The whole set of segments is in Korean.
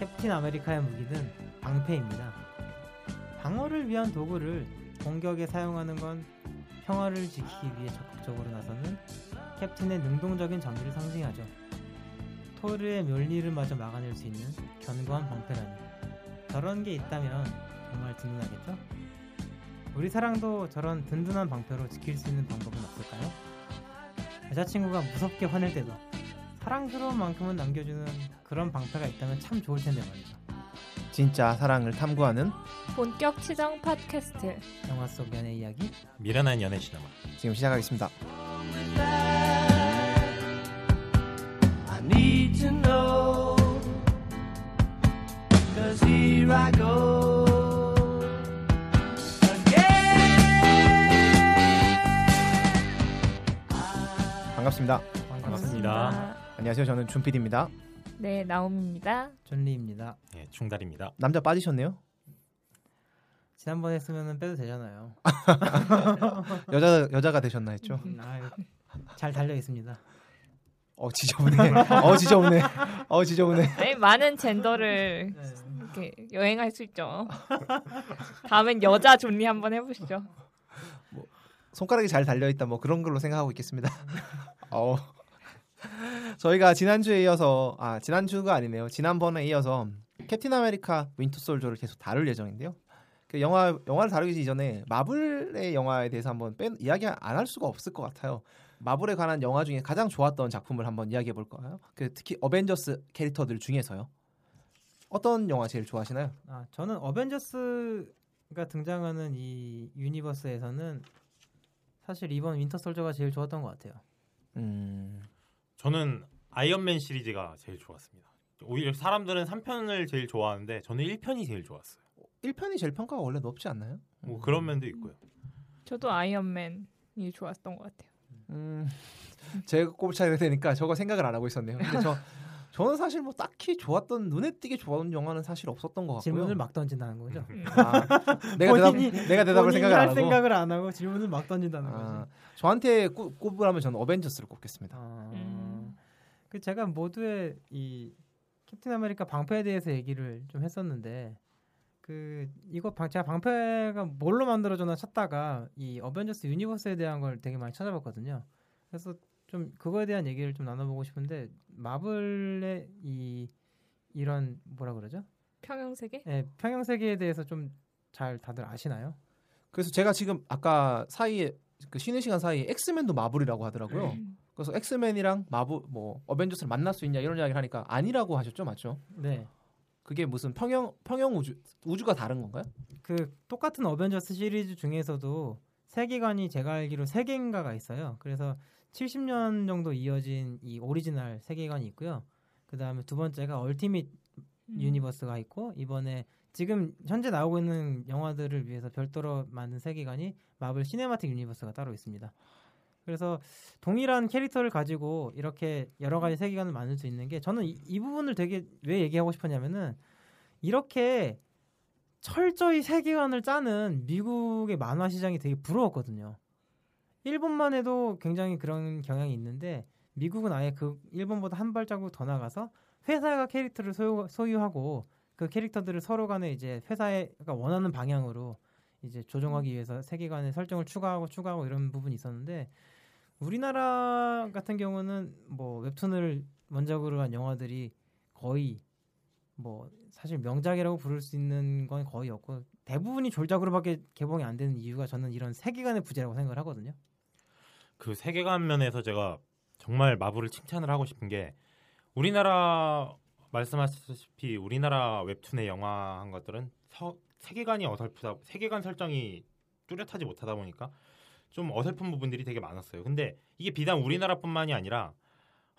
캡틴 아메리카의 무기는 방패입니다. 방어를 위한 도구를 공격에 사용하는 건 평화를 지키기 위해 적극적으로 나서는 캡틴의 능동적인 정의를 상징하죠. 토르의 멸리를 마저 막아낼 수 있는 견고한 방패라니. 저런 게 있다면 정말 든든하겠죠? 우리 사랑도 저런 든든한 방패로 지킬 수 있는 방법은 없을까요? 여자친구가 무섭게 화낼 때도 사랑스러운 만큼은 남겨주는 그런 방패가 있다면 참 좋을 텐데 말이죠. 진짜 사랑을 탐구하는 본격 치정 팟캐스트 영화 속 연애 이야기 미련한 연애 시네마 지금 시작하겠습니다. Go. 반갑습니다. 반갑습니다. 안녕하세요. 저는 준 PD입니다. 네 나옴입니다. 존리입니다. 네, 중달입니다. 남자 빠지셨네요. 지난번에 쓰면은 빼도 되잖아요. 여자 여자가 되셨나 했죠. 음, 아유, 잘 달려 있습니다. 어 지저분해. 어 지저분해. 어 지저분해. 아니 많은 젠더를 네. 이렇게 여행할 수 있죠. 다음엔 여자 존리 한번 해보시죠. 손가락이 잘 달려 있다 뭐 그런 걸로 생각하고 있겠습니다. 어. 저희가 지난주에 이어서 아 지난주가 아니네요. 지난번에 이어서 캡틴 아메리카 윈터 솔저를 계속 다룰 예정인데요. 그 영화 영화를 다루기 이전에 마블의 영화에 대해서 한번 뺀 이야기 안 할 수가 없을 것 같아요. 마블에 관한 영화 중에 가장 좋았던 작품을 한번 이야기해 볼까요? 그 특히 어벤져스 캐릭터들 중에서요. 어떤 영화 제일 좋아하시나요? 아 저는 어벤져스가 등장하는 이 universe에서는 사실 이번 윈터 솔저가 제일 좋았던 것 같아요. 음. 저는 아이언맨 시리즈가 제일 좋았습니다. 오히려 사람들은 3편을 제일 좋아하는데 저는 1편이 제일 좋았어요. 1편이 제일 평가가 원래 높지 않나요? 뭐 그런 면도 있고요. 저도 아이언맨이 좋았던 것 같아요. 음, 제가 꼽차야 되니까 저거 생각을 안 하고 있었네요. 근데 저 저는 사실 뭐 딱히 좋았던 눈에 띄게 좋아하는 영화는 사실 없었던 것 같고요. 질문을 막 던진다는 거죠. 아, 내가 대답 본인이- 내가 대답을 생각을 할안 하고 생각을 안 하고 질문을 막 던진다는 아, 거죠. 저한테 꼽- 꼽으라면 저는 어벤져스를 꼽겠습니다. 아, 음. 그 제가 모두의 이 캡틴 아메리카 방패에 대해서 얘기를 좀 했었는데 그 이거 방 제가 방패가 뭘로 만들어졌나 찾다가 이 어벤져스 universe에 대한 걸 되게 많이 찾아봤거든요. 그래서 좀 그거에 대한 얘기를 좀 나눠보고 싶은데 마블의 이 이런 뭐라 그러죠? 평행 세계? 예, 평행 세계에 대해서 좀 잘 다들 아시나요? 그래서 제가 지금 아까 사이에 그 쉬는 시간 사이에 엑스맨도 마블이라고 하더라고요. 음. 그래서 엑스맨이랑 마블 뭐 어벤져스를 만날 수 있냐 이런 이야기를 하니까 아니라고 하셨죠, 맞죠? 네. 그게 무슨 평행 평행 우주 우주가 다른 건가요? 그 똑같은 어벤져스 시리즈 중에서도 세계관이 제가 알기로 세 개인가가 있어요. 그래서 70년 정도 이어진 이 오리지널 세계관이 있고요. 그 다음에 두 번째가 Ultimate 음. Universe가 있고 이번에 지금 현재 나오고 있는 영화들을 위해서 별도로 만든 세계관이 마블 Cinematic Universe가 따로 있습니다. 그래서 동일한 캐릭터를 가지고 이렇게 여러 가지 세계관을 만들 수 있는 게 저는 이, 이 부분을 되게 왜 얘기하고 싶었냐면은 이렇게 철저히 세계관을 짜는 미국의 만화 시장이 되게 부러웠거든요. 일본만 해도 굉장히 그런 경향이 있는데 미국은 아예 그 일본보다 한 발자국 더 나가서 회사가 캐릭터를 소유, 소유 하고 그 캐릭터들을 서로 간에 이제 회사가 원하는 방향으로 이제 조정하기 위해서 세계관의 설정을 추가하고 추가하고 이런 부분이 있었는데 우리나라 같은 경우는 뭐 웹툰을 원작으로 한 영화들이 거의 뭐 사실 명작이라고 부를 수 있는 건 거의 없고 대부분이 졸작으로밖에 개봉이 안 되는 이유가 저는 이런 세계관의 부재라고 생각을 하거든요. 그 세계관 면에서 제가 정말 마블을 칭찬을 하고 싶은 게 우리나라 말씀하셨다시피 우리나라 웹툰의 영화 한 것들은 서- 세계관이 어설프다 세계관 설정이 뚜렷하지 못하다 보니까 좀 어설픈 부분들이 되게 많았어요. 근데 이게 비단 우리나라뿐만이 아니라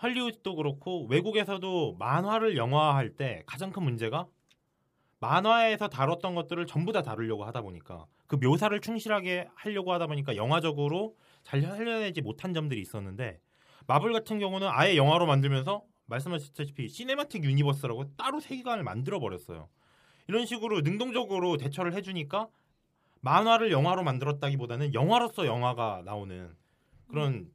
할리우드도 그렇고 외국에서도 만화를 영화화할 때 가장 큰 문제가 만화에서 다뤘던 것들을 전부 다 다루려고 하다 보니까 그 묘사를 충실하게 하려고 하다 보니까 영화적으로 잘 살려내지 못한 점들이 있었는데 마블 같은 경우는 아예 영화로 만들면서 말씀하셨다시피 Cinematic Universe라고 따로 세계관을 만들어 버렸어요. 이런 식으로 능동적으로 대처를 해주니까 만화를 영화로 만들었다기보다는 영화로서 영화가 나오는 그런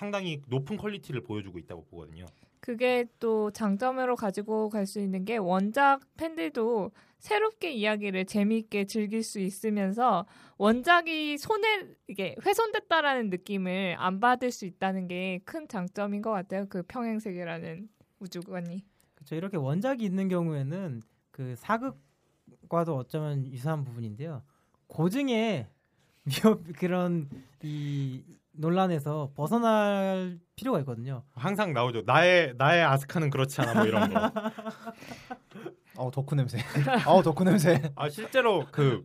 상당히 높은 퀄리티를 보여주고 있다고 보거든요. 그게 또 장점으로 가지고 갈 수 있는 게 원작 팬들도 새롭게 이야기를 재미있게 즐길 수 있으면서 원작이 손에 이게 훼손됐다라는 느낌을 안 받을 수 있다는 게 큰 장점인 것 같아요. 그 평행 세계라는 우주관이. 그렇죠. 이렇게 원작이 있는 경우에는 그 사극과도 어쩌면 유사한 부분인데요. 고증의 위협 그런 이 논란에서 벗어날 필요가 있거든요. 항상 나오죠. 나의 나의 아스카는 그렇지 않아 뭐 이런 거. 어 덕후 냄새. 어 덕후 냄새. 아 실제로 그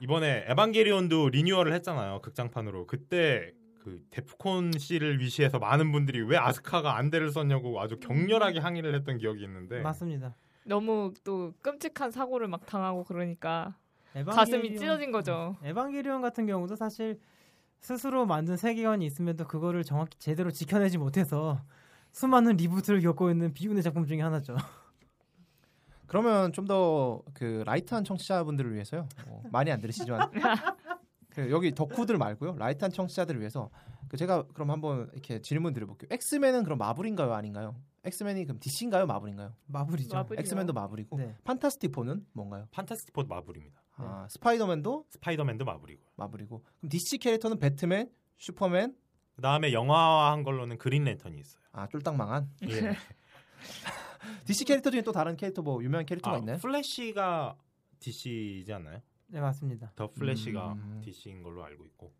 이번에 에반게리온도 리뉴얼을 했잖아요 극장판으로 그때 그 데프콘 씨를 위시해서 많은 분들이 왜 아스카가 안대를 썼냐고 아주 격렬하게 항의를 했던 기억이 있는데 맞습니다. 너무 또 끔찍한 사고를 막 당하고 그러니까 에반게리온- 가슴이 찢어진 거죠. 에반게리온 같은 경우도 사실 스스로 만든 세계관이 있음에도 그거를 정확히 제대로 지켜내지 못해서 수많은 reboot를 겪고 있는 비운의 작품 중에 하나죠. 그러면 좀 더 그 light한 청취자분들을 위해서요. 어, 많이 안 들으시지만 그 여기 덕후들 말고요. light한 청취자들을 위해서 그 제가 그럼 한번 이렇게 질문 드려볼게요. 엑스맨은 그럼 마블인가요, 아닌가요? 엑스맨이 그럼 DC인가요, 마블인가요? 마블이죠. 마블이요. 엑스맨도 마블이고 네. 판타스틱 포는 뭔가요? 판타스틱 포 마블입니다. 아 스파이더맨도 스파이더맨도 마블이고 마블이고 그럼 DC 캐릭터는 배트맨, 슈퍼맨, 그 다음에 영화화한 걸로는 그린 랜턴이 있어요. 아 쫄딱 망한 예. DC 캐릭터 중에 또 다른 캐릭터 뭐 유명한 캐릭터가 아, 있나요? 플래시가 DC이지 않나요? 네 맞습니다. 더 플래시가 음. DC인 걸로 알고 있고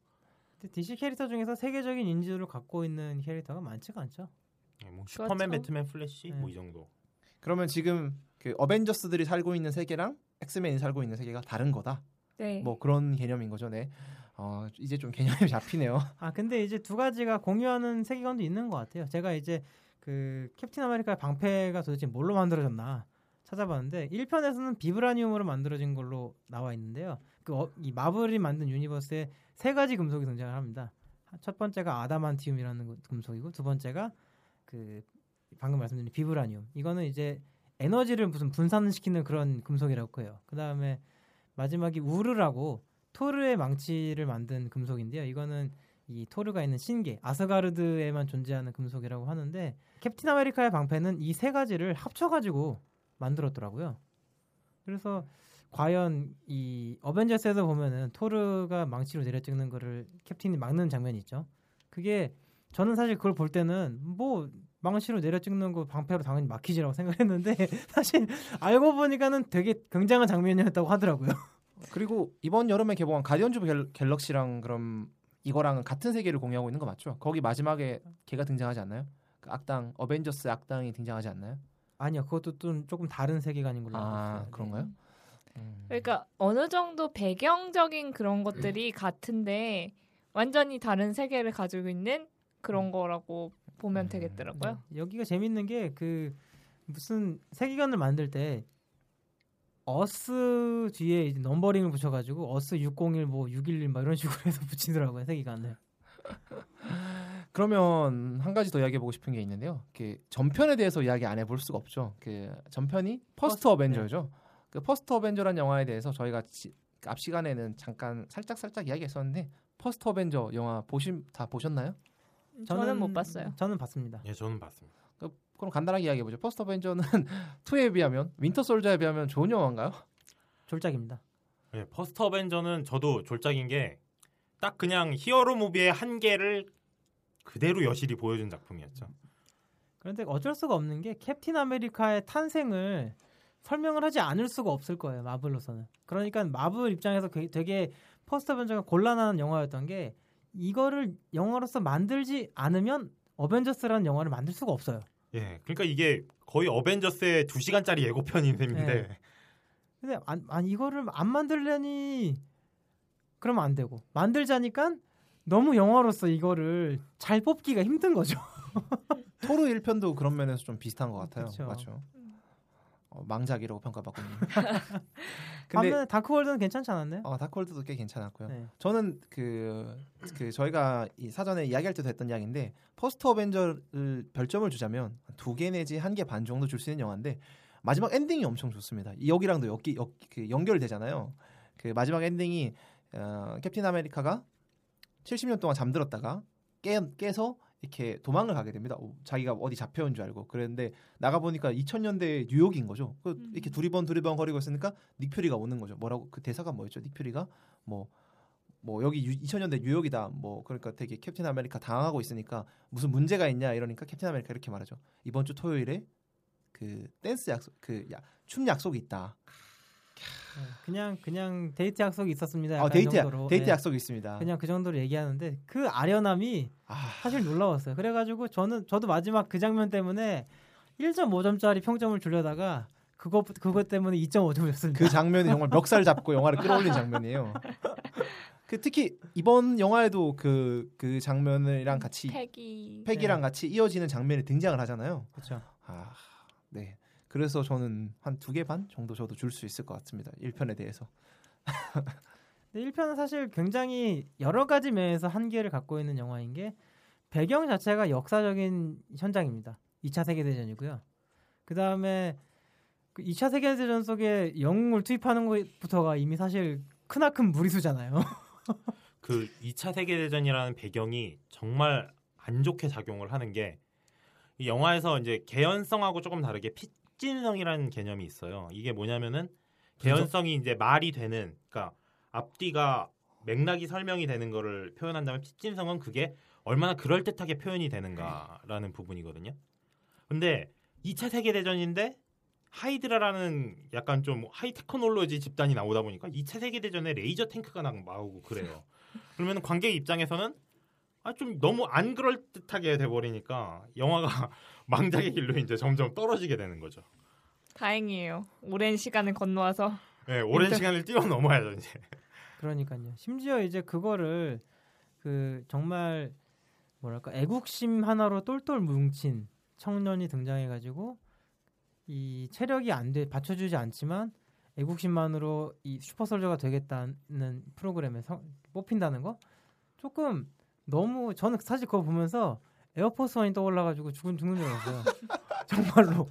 근데 DC 캐릭터 중에서 세계적인 인지도를 갖고 있는 캐릭터가 많지가 않죠. 예, 뭐 슈퍼맨, 그렇죠. 배트맨, 플래시 네. 뭐이 정도. 그러면 지금 그 어벤져스들이 살고 있는 세계랑 엑스맨이 살고 있는 세계가 다른 거다. 네. 뭐 그런 개념인 거죠, 네. 어, 이제 좀 개념이 잡히네요. 아 근데 이제 두 가지가 공유하는 세계관도 있는 것 같아요. 제가 이제 그 캡틴 아메리카의 방패가 도대체 뭘로 만들어졌나 찾아봤는데 1편에서는 비브라늄으로 만들어진 걸로 나와 있는데요. 그이 마블이 만든 universe에 세 가지 금속이 등장을 합니다. 첫 번째가 아다만티움이라는 거- 금속이고 두 번째가 그 방금 말씀드린 비브라늄. 이거는 이제 에너지를 무슨 분산시키는 그런 금속이라고 해요. 그 다음에 마지막이 우르라고 토르의 망치를 만든 금속인데요. 이거는 이 토르가 있는 신계 아스가르드에만 존재하는 금속이라고 하는데 캡틴 아메리카의 방패는 이 세 가지를 합쳐가지고 만들었더라고요. 그래서 과연 이 어벤져스에서 보면은 토르가 망치로 내려찍는 거를 캡틴이 막는 장면이 있죠. 그게 저는 사실 그걸 볼 때는 뭐 망치로 내려 찍는 거 방패로 당연히 막히지라고 생각했는데 사실 알고 보니까는 되게 굉장한 장면이었다고 하더라고요. 그리고 이번 여름에 개봉한 가디언즈 갤- 갤럭시랑 그럼 이거랑은 같은 세계를 공유하고 있는 거 맞죠? 거기 마지막에 걔가 등장하지 않나요? 그 악당 어벤져스 악당이 등장하지 않나요? 아니요, 그것도 좀 조금 다른 세계관인 걸로 알고 아 있어요. 그런가요? 음. 그러니까 어느 정도 배경적인 그런 것들이 같은데 완전히 다른 세계를 가지고 있는 그런 거라고 보면 되겠더라고요. 네. 여기가 재밌는 게 그 무슨 세계관을 만들 때 어스 뒤에 이제 numbering을 붙여가지고 어스 601 뭐 611 막 이런 식으로 해서 붙이더라고요 세계관을. 그러면 한 가지 더 이야기해 보고 싶은 게 있는데요. 그 전편에 대해서 이야기 안 해볼 수가 없죠. 그 전편이 퍼스트 퍼스트, 어벤져죠. 그 퍼스트 어벤져란 영화에 대해서 저희가 지- 그앞 시간에는 잠깐 살짝 살짝 이야기했었는데 퍼스트 어벤져 영화 보신 다 보셨나요? 저는 못 봤어요. 저는 봤습니다. 예, 저는 봤습니다. 그, 그럼 간단하게 이야기해 보죠. 퍼스트 어벤져는 2에 비하면 윈터 솔저에 비하면 좋은 영화인가요? 졸작입니다. 예, 퍼스트 어벤져는 저도 졸작인 게 딱 그냥 히어로 movie의 한계를 그대로 여실히 보여준 작품이었죠. 그런데 어쩔 수가 없는 게 캡틴 아메리카의 탄생을 설명을 하지 않을 수가 없을 거예요 마블로서는. 그러니까 마블 입장에서 그- 되게 퍼스트 어벤져가 곤란한 영화였던 게 이거를 영화로서 만들지 않으면 어벤져스라는 영화를 만들 수가 없어요. 예, 그러니까 이게 거의 어벤져스의 2 시간짜리 예고편인 셈인데 네. 근데 안, 안 이거를 안 만들려니 그러면 안 되고 만들자니까 너무 영화로서 이거를 잘 뽑기가 힘든 거죠. 토르 1편도 그런 면에서 좀 비슷한 것 같아요. 그쵸. 맞죠. 어, 망작이라고 평가받거든요. 근데 반면에 다크월드는 괜찮지 않았나요? 어, 다크월드도 꽤 괜찮았고요. 네. 저는 그, 그 저희가 이 사전에 이야기할 때도 했던 이야기인데 퍼스트 어벤져를 별점을 주자면 두 개 내지 한 개 반 정도 줄 수 있는 영화인데 마지막 엔딩이 엄청 좋습니다. 이 여기랑도 엮기, 엮, 그 연결되잖아요. 그 마지막 엔딩이 어, 캡틴 아메리카가 70년 동안 잠들었다가 깨, 깨서 이렇게 도망을 가게 됩니다. 오, 자기가 어디 잡혀온 줄 알고 그랬는데 나가 보니까 2000년대 뉴욕인 거죠. 그 음. 이렇게 두리번 두리번 거리고 있으니까 닉퓨리가 오는 거죠. 뭐라고 그 대사가 뭐였죠? 닉퓨리가 뭐뭐 여기 유- 2000년대 뉴욕이다. 뭐 그러니까 되게 캡틴 아메리카 당황하고 있으니까 무슨 문제가 있냐 이러니까 캡틴 아메리카 이렇게 말하죠. 이번 주 토요일에 그 댄스 약속 그춤 약속이 있다. 네, 그냥 그냥 데이트 약속이 있었습니다. 어, 데이트 정도로. 데이트 네. 약속이 있습니다. 그냥 그 정도로 얘기하는데 그 아련함이 아, 사실 놀라웠어요. 그래가지고 저는 저도 마지막 그 장면 때문에 1.5점짜리 평점을 주려다가 그거 그것 때문에 2.5점을 줬습니다. 그 장면이 정말 멱살 잡고 영화를 끌어올린 장면이에요. 그 특히 이번 영화에도 그그 장면이랑 같이 페기. 페기랑 같이 이어지는 장면이 등장을 하잖아요. 그렇죠. 아, 네. 그래서 저는 한 두 개 반 정도 저도 줄 수 있을 것 같습니다. 1편에 대해서. 근데 1편은 사실 굉장히 여러 가지 면에서 한계를 갖고 있는 영화인 게 배경 자체가 역사적인 현장입니다. 2차 세계대전이고요. 그 다음에 그 2차 세계대전 속에 영웅을 투입하는 것부터가 이미 사실 크나큰 무리수잖아요. 그 2차 세계 대전이라는 배경이 정말 안 좋게 작용을 하는 게 이 영화에서 이제 개연성하고 조금 다르게 핍진성이라는 개념이 있어요. 이게 뭐냐면은 개연성이 이제 말이 되는 그러니까 앞뒤가 맥락이 설명이 되는 거를 표현한다면 핍진성은 그게 얼마나 그럴듯하게 표현이 되는가라는 부분이거든요. 근데 2차 세계 대전인데 하이드라라는 약간 좀 하이 테크놀로지 집단이 나오다 보니까 2차 세계 대전에 레이저 탱크가 나- 나오고 그래요. 그러면 관객 입장에서는 아 좀 너무 안 그럴 듯하게 돼 버리니까 영화가 망작의 길로 이제 점점 떨어지게 되는 거죠. 다행이에요. 오랜 시간을 건너와서 예, 오랜 일단- 시간을 뛰어넘어야죠 이제. 그러니까요. 심지어 이제 그거를 그 정말 뭐랄까 애국심 하나로 똘똘 뭉친 청년이 등장해가지고 이 체력이 안돼 받쳐주지 않지만 애국심만으로 이 슈퍼솔저가 되겠다는 프로그램에 서, 뽑힌다는 거 조금 너무 저는 사실 그거 보면서 에어포스 원이 떠올라가지고 죽은 죽는 줄 알았어요. 정말로.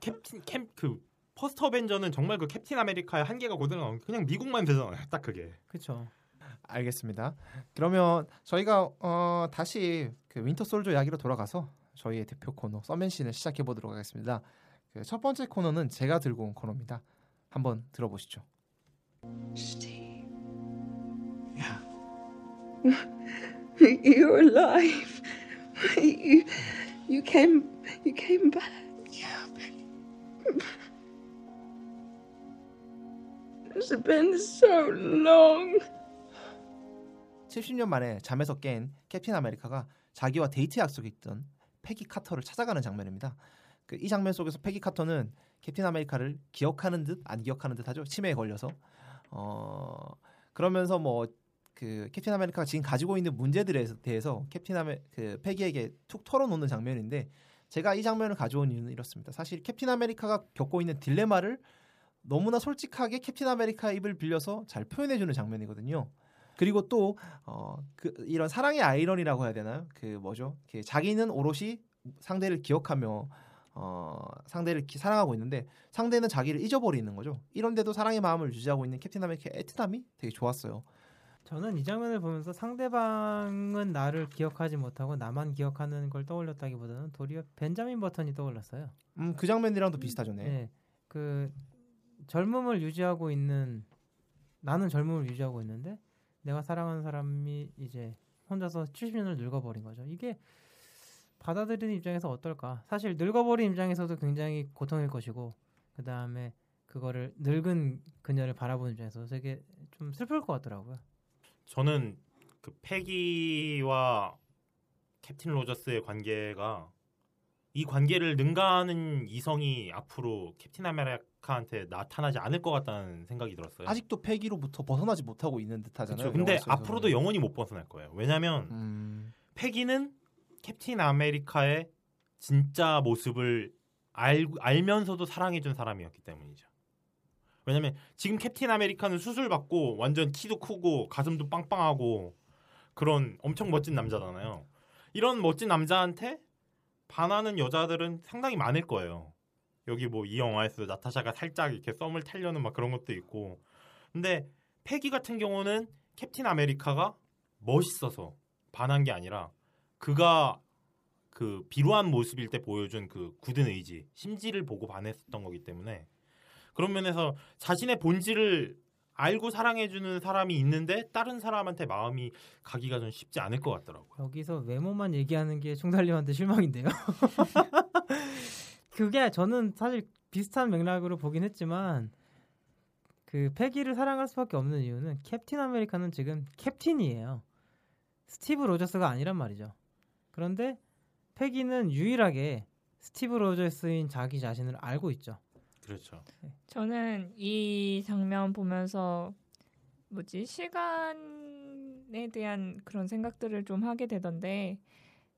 캡틴 캠그 퍼스트 어벤져는 정말 그 캡틴 아메리카의 한계가 고드는 그냥 미국만 되잖아요. 딱 그게. 그렇죠. 알겠습니다. 그러면 저희가 어, 다시 그 윈터 솔저 이야기로 돌아가서 저희의 대표 코너 서맨신을 시작해 보도록 하겠습니다. 그 첫 번째 코너는 제가 들고 온 코너입니다. 한번 들어보시죠. Steve, Yeah. you're alive. You, you came, you came back. It's been so long. 70년 만에 잠에서 깬 캡틴 아메리카가 자기와 데이트 약속이 있던 페기 카터를 찾아가는 장면입니다. 그 이 장면 속에서 페기 카터는 캡틴 아메리카를 기억하는 듯 안 기억하는 듯 하죠. 치매에 걸려서 어 그러면서 뭐 그 캡틴 아메리카가 지금 가지고 있는 문제들에 대해서 캡틴 아메 그 페기에게 툭 털어놓는 장면인데 제가 이 장면을 가져온 이유는 이렇습니다. 사실 캡틴 아메리카가 겪고 있는 딜레마를 너무나 솔직하게 캡틴 아메리카 입을 빌려서 잘 표현해주는 장면이거든요. 그리고 또 어, 그 이런 사랑의 아이러니라고 해야 되나요? 그 뭐죠? 그 자기는 오롯이 상대를 기억하며 어, 상대를 기- 사랑하고 있는데 상대는 자기를 잊어버리는 거죠. 이런데도 사랑의 마음을 유지하고 있는 캡틴 아메리카의 애틋함이 되게 좋았어요. 저는 이 장면을 보면서 상대방은 나를 기억하지 못하고 나만 기억하는 걸 떠올렸다기보다는 도리어 벤자민 버튼이 떠올랐어요. 음, 그 장면이랑도 비슷하죠, 네. 네. 그 젊음을 유지하고 있는 나는 젊음을 유지하고 있는데 내가 사랑하는 사람이 이제 혼자서 70년을 늙어버린 거죠. 이게 받아들이는 입장에서 어떨까? 사실 늙어버린 입장에서도 굉장히 고통일 것이고 그 다음에 그거를 늙은 그녀를 바라보는 입장에서 되게 좀 슬플 것 같더라고요. 저는 그 패기와 캡틴 로저스의 관계가 이 관계를 능가하는 이성이 앞으로 캡틴 아메리카한테 나타나지 않을 것 같다는 생각이 들었어요. 아직도 패기로부터 벗어나지 못하고 있는 듯하잖아요. 그쵸. 근데. 앞으로도 영원히 못 벗어날 거예요. 왜냐하면 음, 패기는 캡틴 아메리카의 진짜 모습을 알, 알면서도 사랑해준 사람이었기 때문이죠. 왜냐면 지금 캡틴 아메리카는 수술 받고 완전 키도 크고 가슴도 빵빵하고 그런 엄청 멋진 남자잖아요. 이런 멋진 남자한테 반하는 여자들은 상당히 많을 거예요. 여기 뭐 이 영화에서 나타샤가 살짝 이렇게 썸을 타려는 막 그런 것도 있고. 근데 패기 같은 경우는 캡틴 아메리카가 멋있어서 반한 게 아니라 그가 그 비루한 모습일 때 보여준 그 굳은 의지, 심지를 보고 반했었던 거기 때문에 그런 면에서 자신의 본질을 알고 사랑해주는 사람이 있는데 다른 사람한테 마음이 가기가 좀 쉽지 않을 것 같더라고요. 여기서 외모만 얘기하는 게 총달님한테 실망인데요. 그게 저는 사실 비슷한 맥락으로 보긴 했지만 그 페기를 사랑할 수밖에 없는 이유는 캡틴 아메리카는 지금 캡틴이에요. 스티브 로저스가 아니란 말이죠. 그런데 페기는 유일하게 스티브 로저스인 자기 자신을 알고 있죠. 그렇죠. 저는 이 장면 보면서 뭐지 시간에 대한 그런 생각들을 좀 하게 되던데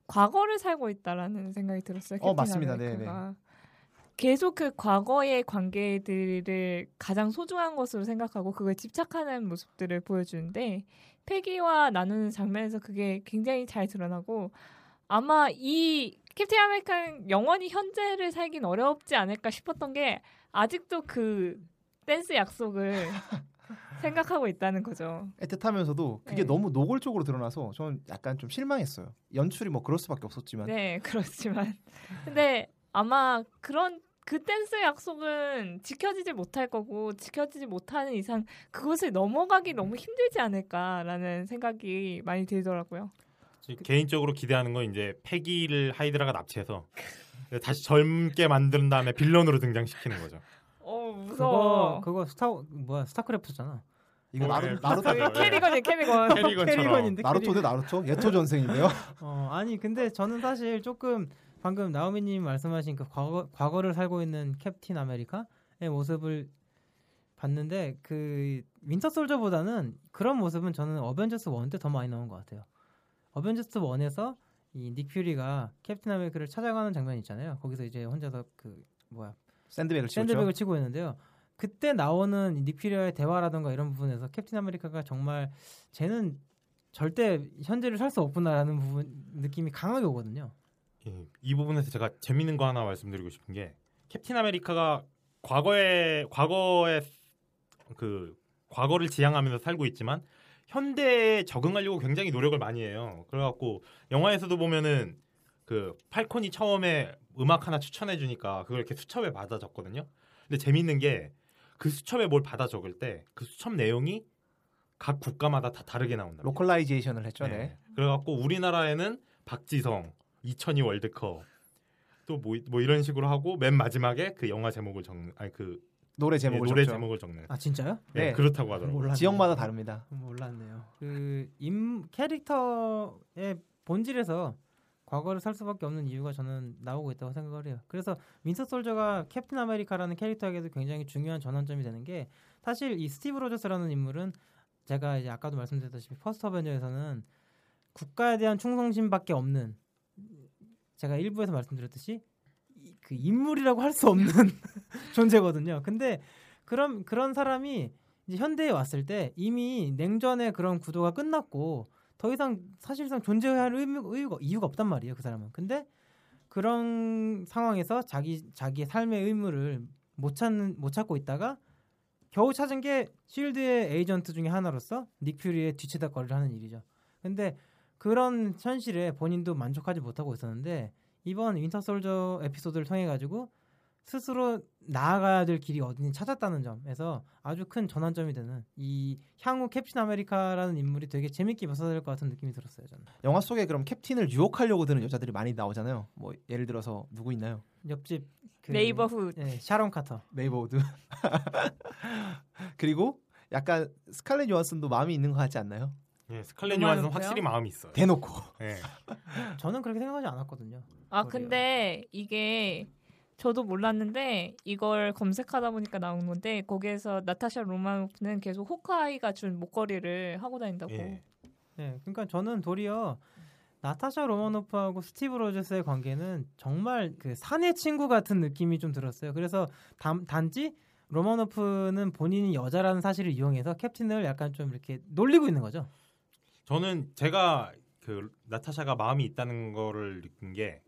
과거를 살고 있다라는 생각이 들었어요. 어, 맞습니다. 아메리카가. 계속 그 과거의 관계들을 가장 소중한 것으로 생각하고 그걸 집착하는 모습들을 보여주는데 패기와 나누는 장면에서 그게 굉장히 잘 드러나고 아마 이 캡틴 아메리카는 영원히 현재를 살긴 어렵지 않을까 싶었던 게 아직도 그 댄스 약속을 생각하고 있다는 거죠. 애틋하면서도 그게 네. 너무 노골적으로 드러나서 저는 약간 좀 실망했어요. 연출이 뭐 그럴 수밖에 없었지만 네, 그렇지만 근데 아마 그런 그 댄스 약속은 지켜지지 못할 거고 지켜지지 못하는 이상 그것을 넘어가기 너무 힘들지 않을까라는 생각이 많이 들더라고요. 개인적으로 기대하는 건 이제 페기를 하이드라가 납치해서 다시 젊게 만든 다음에 빌런으로 등장시키는 거죠. 어 그거 무서워. 그거 스타 뭐야 스타크래프트잖아. 이거 어, 나루, 네. 나루토 그 케리건이 케리건. 케리건인데 나루토 대 나루토 예토 전생인데요. 어, 아니 근데 저는 사실 조금 방금 나오미님 말씀하신 그 과거 과거를 살고 있는 캡틴 아메리카의 모습을 봤는데 그 윈터 솔저보다는 그런 모습은 저는 어벤져스 1때더 많이 나온 것 같아요. 어벤져스 1에서 이 닉 퓨리가 캡틴 아메리카를 찾아가는 장면 있잖아요. 거기서 이제 혼자서 그 뭐야 샌드백을 치고 샌드백을 치고 있는데요. 그때 나오는 닉 퓨리와의 대화라던가 이런 부분에서 캡틴 아메리카가 정말 쟤는 절대 현재를 살 수 없구나라는 부분 느낌이 강하게 오거든요. 예, 이 부분에서 제가 재밌는 거 하나 말씀드리고 싶은 게 캡틴 아메리카가 과거에 과거에 그 과거를 지향하면서 살고 있지만 현대에 적응하려고 굉장히 노력을 많이 해요. 그래갖고 영화에서도 보면은 그 팔콘이 처음에 음악 하나 추천해 주니까 그걸 이렇게 수첩에 받아 적거든요. 근데 재밌는 게 그 수첩에 뭘 받아 적을 때 그 수첩 내용이 각 국가마다 다 다르게 나온다. localization을 했죠. 네. 네. 그래갖고 우리나라에는 박지성 2002 월드컵 또뭐 뭐 이런 식으로 하고 맨 마지막에 그 영화 제목을 적 아니 그 노래 예, 제목을 노래 적죠. 제목을 적는 아 진짜요? 네, 네. 그렇다고 하더라고요. 몰랐네요. 지역마다 다릅니다. 몰랐네요. 그 임 캐릭터의 본질에서 과거를 살 수밖에 없는 이유가 저는 나오고 있다고 생각을 해요. 그래서 윈터 솔저가 캡틴 아메리카라는 캐릭터에게도 굉장히 중요한 전환점이 되는 게 사실 이 스티브 로저스라는 인물은 제가 이제 아까도 말씀드렸다시피 퍼스트 어벤져에서는 국가에 대한 충성심밖에 없는 제가 일부에서 말씀드렸듯이 이- 그 인물이라고 할 수 없는 존재거든요. 근데 그런 그런 사람이 이제 현대에 왔을 때 이미 냉전의 그런 구도가 끝났고 더 이상 사실상 존재할 의미, 의유가, 이유가 없단 말이에요 그 사람은 근데 그런 상황에서 자기 자기의 삶의 의무를 못 찾는 못 찾고 있다가 겨우 찾은 게 쉴드의 에이전트 중에 하나로서 닉 퓨리의 뒤치다거리를 하는 일이죠 근데 그런 현실에 본인도 만족하지 못하고 있었는데 이번 윈터 솔저 에피소드를 통해 가지고 스스로 나아가야 될 길이 어딘지 찾았다는 점에서 아주 큰 전환점이 되는 이 향후 캡틴 아메리카라는 인물이 되게 재밌게 묘사될 것 같은 느낌이 들었어요 저는 영화 속에 그럼 캡틴을 유혹하려고 드는 여자들이 많이 나오잖아요. 뭐 예를 들어서 누구 있나요? 옆집 그, neighborhood. 네, 샤론 카터 neighborhood. 그리고 약간 스칼렛 요한슨도 마음이 있는 것 같지 않나요? 예, 스칼렛? 요한슨 확실히 마음이 있어요. 대놓고 예. 저는 그렇게 생각하지 않았거든요. 아 머리가. 근데 이게 저도 몰랐는데 이걸 검색하다 보니까 나온 건데 거기에서 나타샤 로마노프는 계속 호크아이가 준 목걸이를 하고 다닌다고. 예. 네, 그러니까 저는 도리어 나타샤 로마노프하고 스티브 로저스의 관계는 정말 그 사내 친구 같은 느낌이 좀 들었어요. 그래서 단, 단지 로마노프는 본인이 여자라는 사실을 이용해서 캡틴을 약간 좀 이렇게 놀리고 있는 거죠. 저는 제가 그 나타샤가 마음이 있다는 거를 느낀 게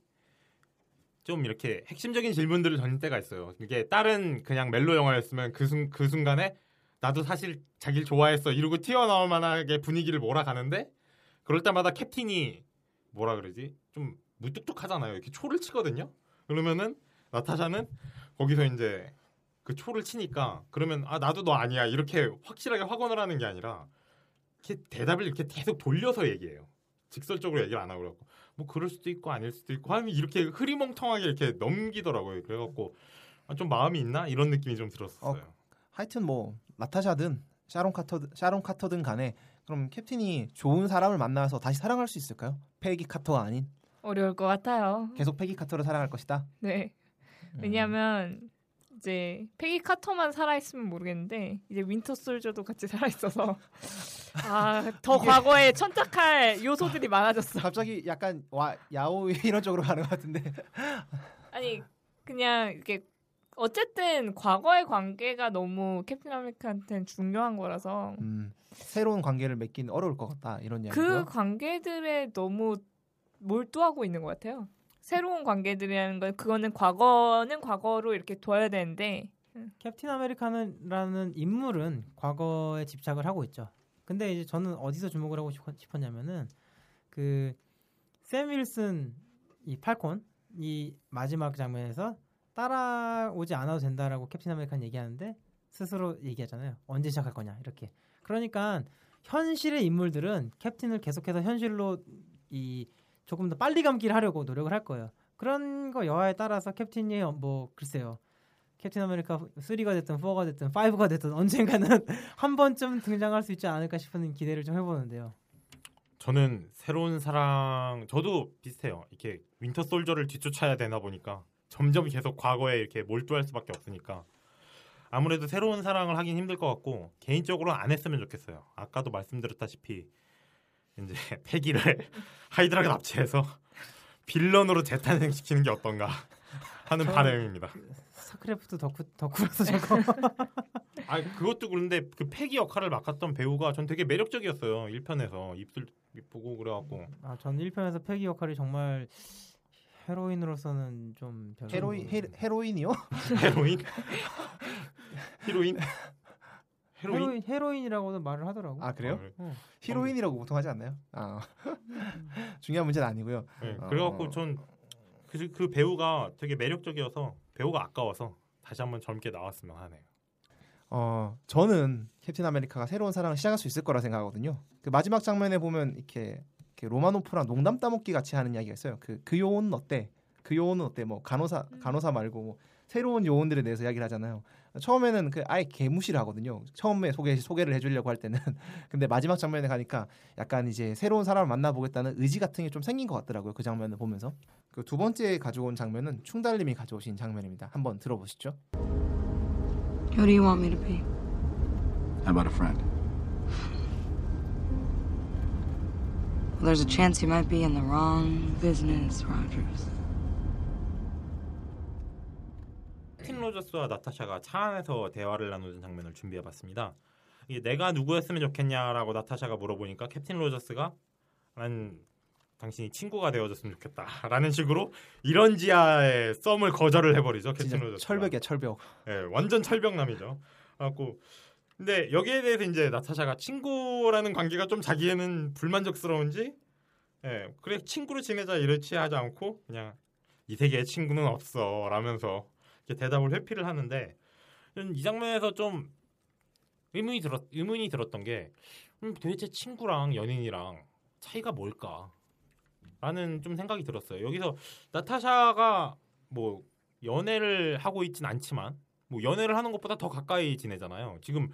좀 이렇게 핵심적인 질문들을 던질 때가 있어요. 이게 다른 그냥 멜로 영화였으면 그, 순, 그 순간에 나도 사실 자기를 좋아했어 이러고 튀어나올 만하게 분위기를 몰아가는데 그럴 때마다 캡틴이 뭐라 그러지 좀 무뚝뚝하잖아요. 이렇게 초를 치거든요. 그러면은 나타샤는 거기서 이제 그 초를 치니까 그러면 아 나도 너 아니야 이렇게 확실하게 확언을 하는 게 아니라 이렇게 대답을 이렇게 계속 돌려서 얘기해요. 직설적으로 얘기를 안 하고 그래갖고 뭐 그럴 수도 있고 아닐 수도 있고 하면 이렇게 흐리멍텅하게 이렇게 넘기더라고요. 그래갖고 아, 좀 마음이 있나 이런 느낌이 좀 들었어요. 하여튼 뭐 나타샤든 샤론 카터 샤론 카터든 간에 그럼 캡틴이 좋은 사람을 만나서 다시 사랑할 수 있을까요? 페기 카터가 아닌 어려울 것 같아요. 계속 페기 카터를 사랑할 것이다. 네. 왜냐하면 이제 페기 카터만 살아 있으면 모르겠는데 이제 윈터 솔저도 같이 살아 있어서 아더 과거에 천착할 요소들이 많아졌어. 갑자기 약간 와 야오 이런 쪽으로 가는 것 같은데. 아니 그냥 이렇게 어쨌든 과거의 관계가 너무 캡틴 아메리카한테는 중요한 거라서 음, 새로운 관계를 맺기는 어려울 것 같다 이런 그 이야기고요. 관계들에 너무 몰두하고 있는 것 같아요. 새로운 관계들이라는 건 그거는 과거는 과거로 이렇게 둬야 되는데 캡틴 아메리카라는 인물은 과거에 집착을 하고 있죠. 근데 이제 저는 어디서 주목을 하고 싶- 싶었냐면은 그 샘 윌슨 이 팔콘 이 마지막 장면에서 따라오지 않아도 된다라고 캡틴 아메리카는 얘기하는데 스스로 얘기하잖아요. 언제 시작할 거냐 이렇게. 그러니까 현실의 인물들은 캡틴을 계속해서 현실로 이 조금 더 빨리 감기를 하려고 노력을 할 거예요. 그런 거 여하에 따라서 캡틴이 뭐 글쎄요. 캡틴 아메리카 3가 됐든 4가 됐든 5가 됐든 언젠가는 한 번쯤 등장할 수 있지 않을까 싶은 기대를 좀 해보는데요. 저는 새로운 사랑 저도 비슷해요. 이렇게 윈터 솔저를 뒤쫓아야 되나 보니까 점점 계속 과거에 이렇게 몰두할 수밖에 없으니까 아무래도 새로운 사랑을 하긴 힘들 것 같고 개인적으로 안 했으면 좋겠어요. 아까도 말씀드렸다시피 이제 페기를 하이드라가 납치해서 빌런으로 재탄생시키는 게 어떤가 하는 저- 바람입니다. 스타크래프트 덕후 덕후라서 저거. 아 그것도 그런데 그 페기 역할을 맡았던 배우가 전 되게 매력적이었어요. 1편에서 입술 이쁘고 그래갖고 아, 전 1편에서 패기 역할이 정말 헤로인으로서는 좀 별로. 헤로인 헤, 헤로인이요? 헤로인 히로인 헤로인 헤로인 헤로인 이라고도 말을 하더라고. 아 그래요? 어. 히로인이라고 보통 하지 않나요? 아 중요한 문제는 아니고요. 네, 어. 그래갖고 전그 그 배우가 되게 매력적이어서 배우가 아까워서 다시 한번 젊게 나왔으면 하네요. 어 저는 캡틴 아메리카가 새로운 사랑을 시작할 수 있을 거라 생각하거든요. 그 마지막 장면에 보면 이렇게, 이렇게 로마노프랑 농담 따먹기 같이 하는 이야기가 있어요. 그 그 요원은 어때? 그 요원은 어때? 뭐 간호사 간호사 말고 뭐 새로운 요원들에 대해서 이야기를 하잖아요. 처음에는 그 아예 개무시를 하거든요. 처음에 소개 소개를 해주려고 할 때는 근데 마지막 장면에 가니까 약간 이제 새로운 사람을 만나보겠다는 의지 같은 게 좀 생긴 것 같더라고요. 그 장면을 보면서 그 두 번째 가져온 장면은 충달님이 가져오신 장면입니다. 한번 들어보시죠. Who do you want me to be? How about a friend? Well, there's a chance you might be in the wrong business, Rogers. 캡틴 로저스와 나타샤가 차 안에서 대화를 나누는 장면을 준비해봤습니다. 이게 내가 누구였으면 좋겠냐라고 나타샤가 물어보니까 캡틴 로저스가 난 당신이 친구가 되어줬으면 좋겠다라는 식으로 이런 지하의 썸을 거절을 해버리죠 캡틴 로저스. 철벽이야 철벽. 예, 완전 철벽남이죠. 갖고 근데 여기에 대해서 이제 나타샤가 친구라는 관계가 좀 자기에는 불만족스러운지 예, 그래 친구로 지내자 이렇지 하지 않고 그냥 이 세계에 친구는 없어 라면서 대답을 회피를 하는데 저는 이 장면에서 좀 의문이 들었 의문이 들었던 게 음, 도대체 친구랑 연인이랑 차이가 뭘까? 라는 좀 생각이 들었어요. 여기서 나타샤가 뭐 연애를 하고 있진 않지만 뭐 연애를 하는 것보다 더 가까이 지내잖아요. 지금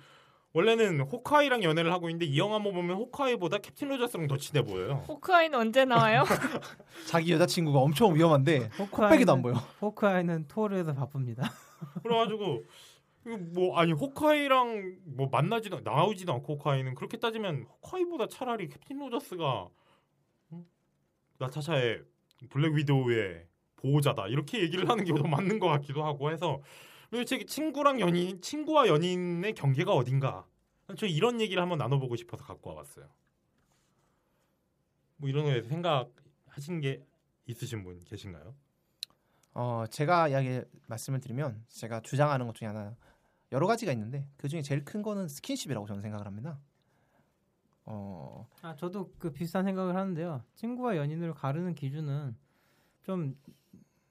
원래는 호카이랑 연애를 하고 있는데 이 영화 뭐 보면 호카이보다 캡틴 로저스랑 더 친해 보여요. 호크아이는 언제 나와요? 자기 여자친구가 엄청 위험한데 콧배기도 안 보여. 호크아이는 토르에서 바쁩니다. 그래가지고 뭐 아니 호카이랑 뭐 만나지도 나오지도 않고 호카이는 그렇게 따지면 호카이보다 차라리 캡틴 로저스가 음? 나타샤의 블랙 위도우의 보호자다 이렇게 얘기를 하는 게 더 맞는 것 같기도 하고 해서 그리고 제 친구랑 연인 친구와 연인의 경계가 어딘가 저 이런 얘기를 한번 나눠보고 싶어서 갖고 와봤어요. 뭐 이런 거에 생각하신 게 있으신 분 계신가요? 어, 제가 이야기 말씀을 드리면 제가 주장하는 것 중에 하나 여러 가지가 있는데 그 중에 제일 큰 거는 스킨십이라고 저는 생각을 합니다. 어, 아 저도 그 비슷한 생각을 하는데요. 친구와 연인을 가르는 기준은 좀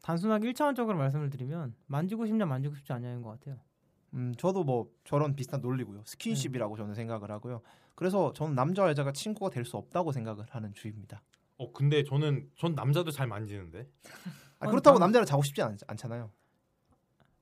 단순하게 일차원적으로 말씀을 드리면 만지고 싶냐 만지고 싶지 않냐인 것 같아요. 음, 저도 뭐 저런 비슷한 논리고요. 스킨십이라고 저는 생각을 하고요. 그래서 저는 남자와 여자가 친구가 될 수 없다고 생각을 하는 주의입니다. 어 근데 저는 전 남자도 잘 만지는데 아, 어, 그렇다고 남- 남자를 자고 싶지 않, 않잖아요.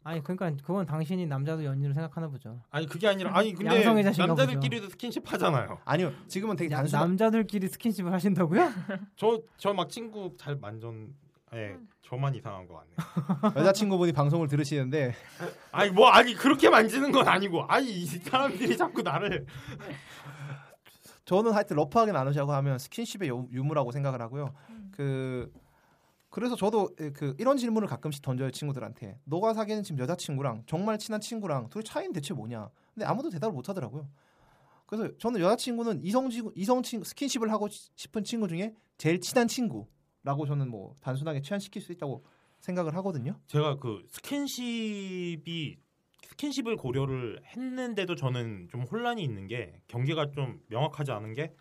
아니 그러니까 그건 당신이 남자도 연인으로 생각하나 보죠. 아니 그게 아니라 아니 근데 남자들끼리도 스킨십 하잖아요. 아니요, 지금은 되게 야, 단순한 남자들끼리 스킨십을 하신다고요? 저 저 막 친구 잘 만전 예 저만 이상한 거 같네요. 여자친구분이 방송을 들으시는데 아니 뭐 아니 그렇게 만지는 건 아니고 아니 이 사람들이 자꾸 나를 저는 하여튼 러프하게 나누자고 하면 스킨십의 유- 유무라고 생각을 하고요. 그 그래서 저도 그 이런 질문을 가끔씩 던져요 친구들한테. 너가 사귀는 지금 여자친구랑 정말 친한 친구랑 둘이 차이는 대체 뭐냐? 근데 아무도 대답을 못 하더라고요. 그래서 저는 여자친구는 이성 친구 이성 친구 스킨십을 하고 시- 싶은 친구 중에 제일 친한 친구 라고 저는 뭐 단순하게 취한시킬 수 있다고 생각을 하거든요. 제가 그 스킨십이 스킨십을 고려를 했는데도 저는 좀 혼란이 있는 게 경계가 좀 명확하지 않은 게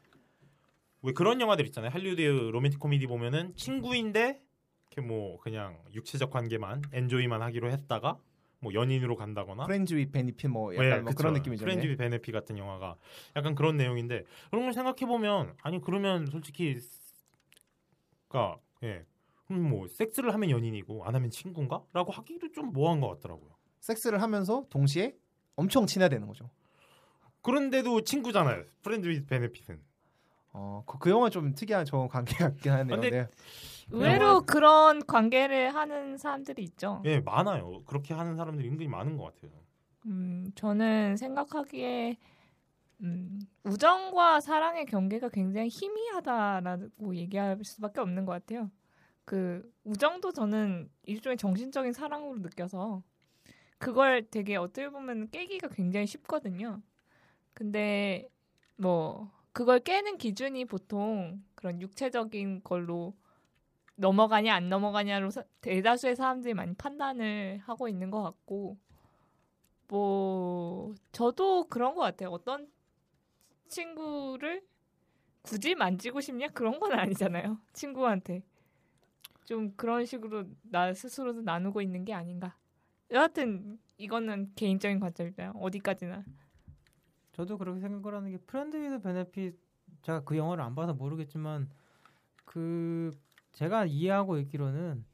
왜 그런 영화들 있잖아요. 할리우드 로맨틱 코미디 보면은 친구인데 이렇게 뭐 그냥 육체적 관계만 엔조이만 하기로 했다가 뭐 연인으로 간다거나 Friends with Benefits 뭐 약간 네, 뭐 그쵸. 그런 느낌이죠. Friends with Benefits 같은 영화가 약간 그런 내용인데 그런 걸 생각해 보면 아니 그러면 솔직히 가 예. 그럼 뭐 섹스를 하면 연인이고 안 하면 친구인가?라고 하기도 좀 뭐한 것 같더라고요. 섹스를 하면서 동시에 엄청 친해야 되는 거죠. 그런데도 친구잖아요. Friends with Benefits는. 어, 그, 그 영화 좀 특이한 저 관계 같긴 하네요. 근데- 네. 의외로 그런 관계를 하는 사람들이 있죠. 예, 많아요. 그렇게 하는 사람들이 은근히 많은 것 같아요. 음, 저는 생각하기에 음, 우정과 사랑의 경계가 굉장히 희미하다라고 얘기할 수밖에 없는 것 같아요. 그 우정도 저는 일종의 정신적인 사랑으로 느껴서 그걸 되게 어떻게 보면 깨기가 굉장히 쉽거든요. 근데 뭐 그걸 깨는 기준이 보통 그런 육체적인 걸로 넘어가냐 안 넘어가냐로 사- 대다수의 사람들이 많이 판단을 하고 있는 것 같고 뭐 저도 그런 것 같아요. 어떤 친구를 굳이 만지고 싶냐 그런 건 아니잖아요. 친구한테 좀 그런 식으로 나 스스로도 나누고 있는 게 아닌가. 여하튼 이거는 개인적인 관점이다. 어디까지나. 저도 그렇게 생각을 하는 게 Friend with 베네핏 제가 그 영화를 안 봐서 모르겠지만 그 제가 이해하고 있기로는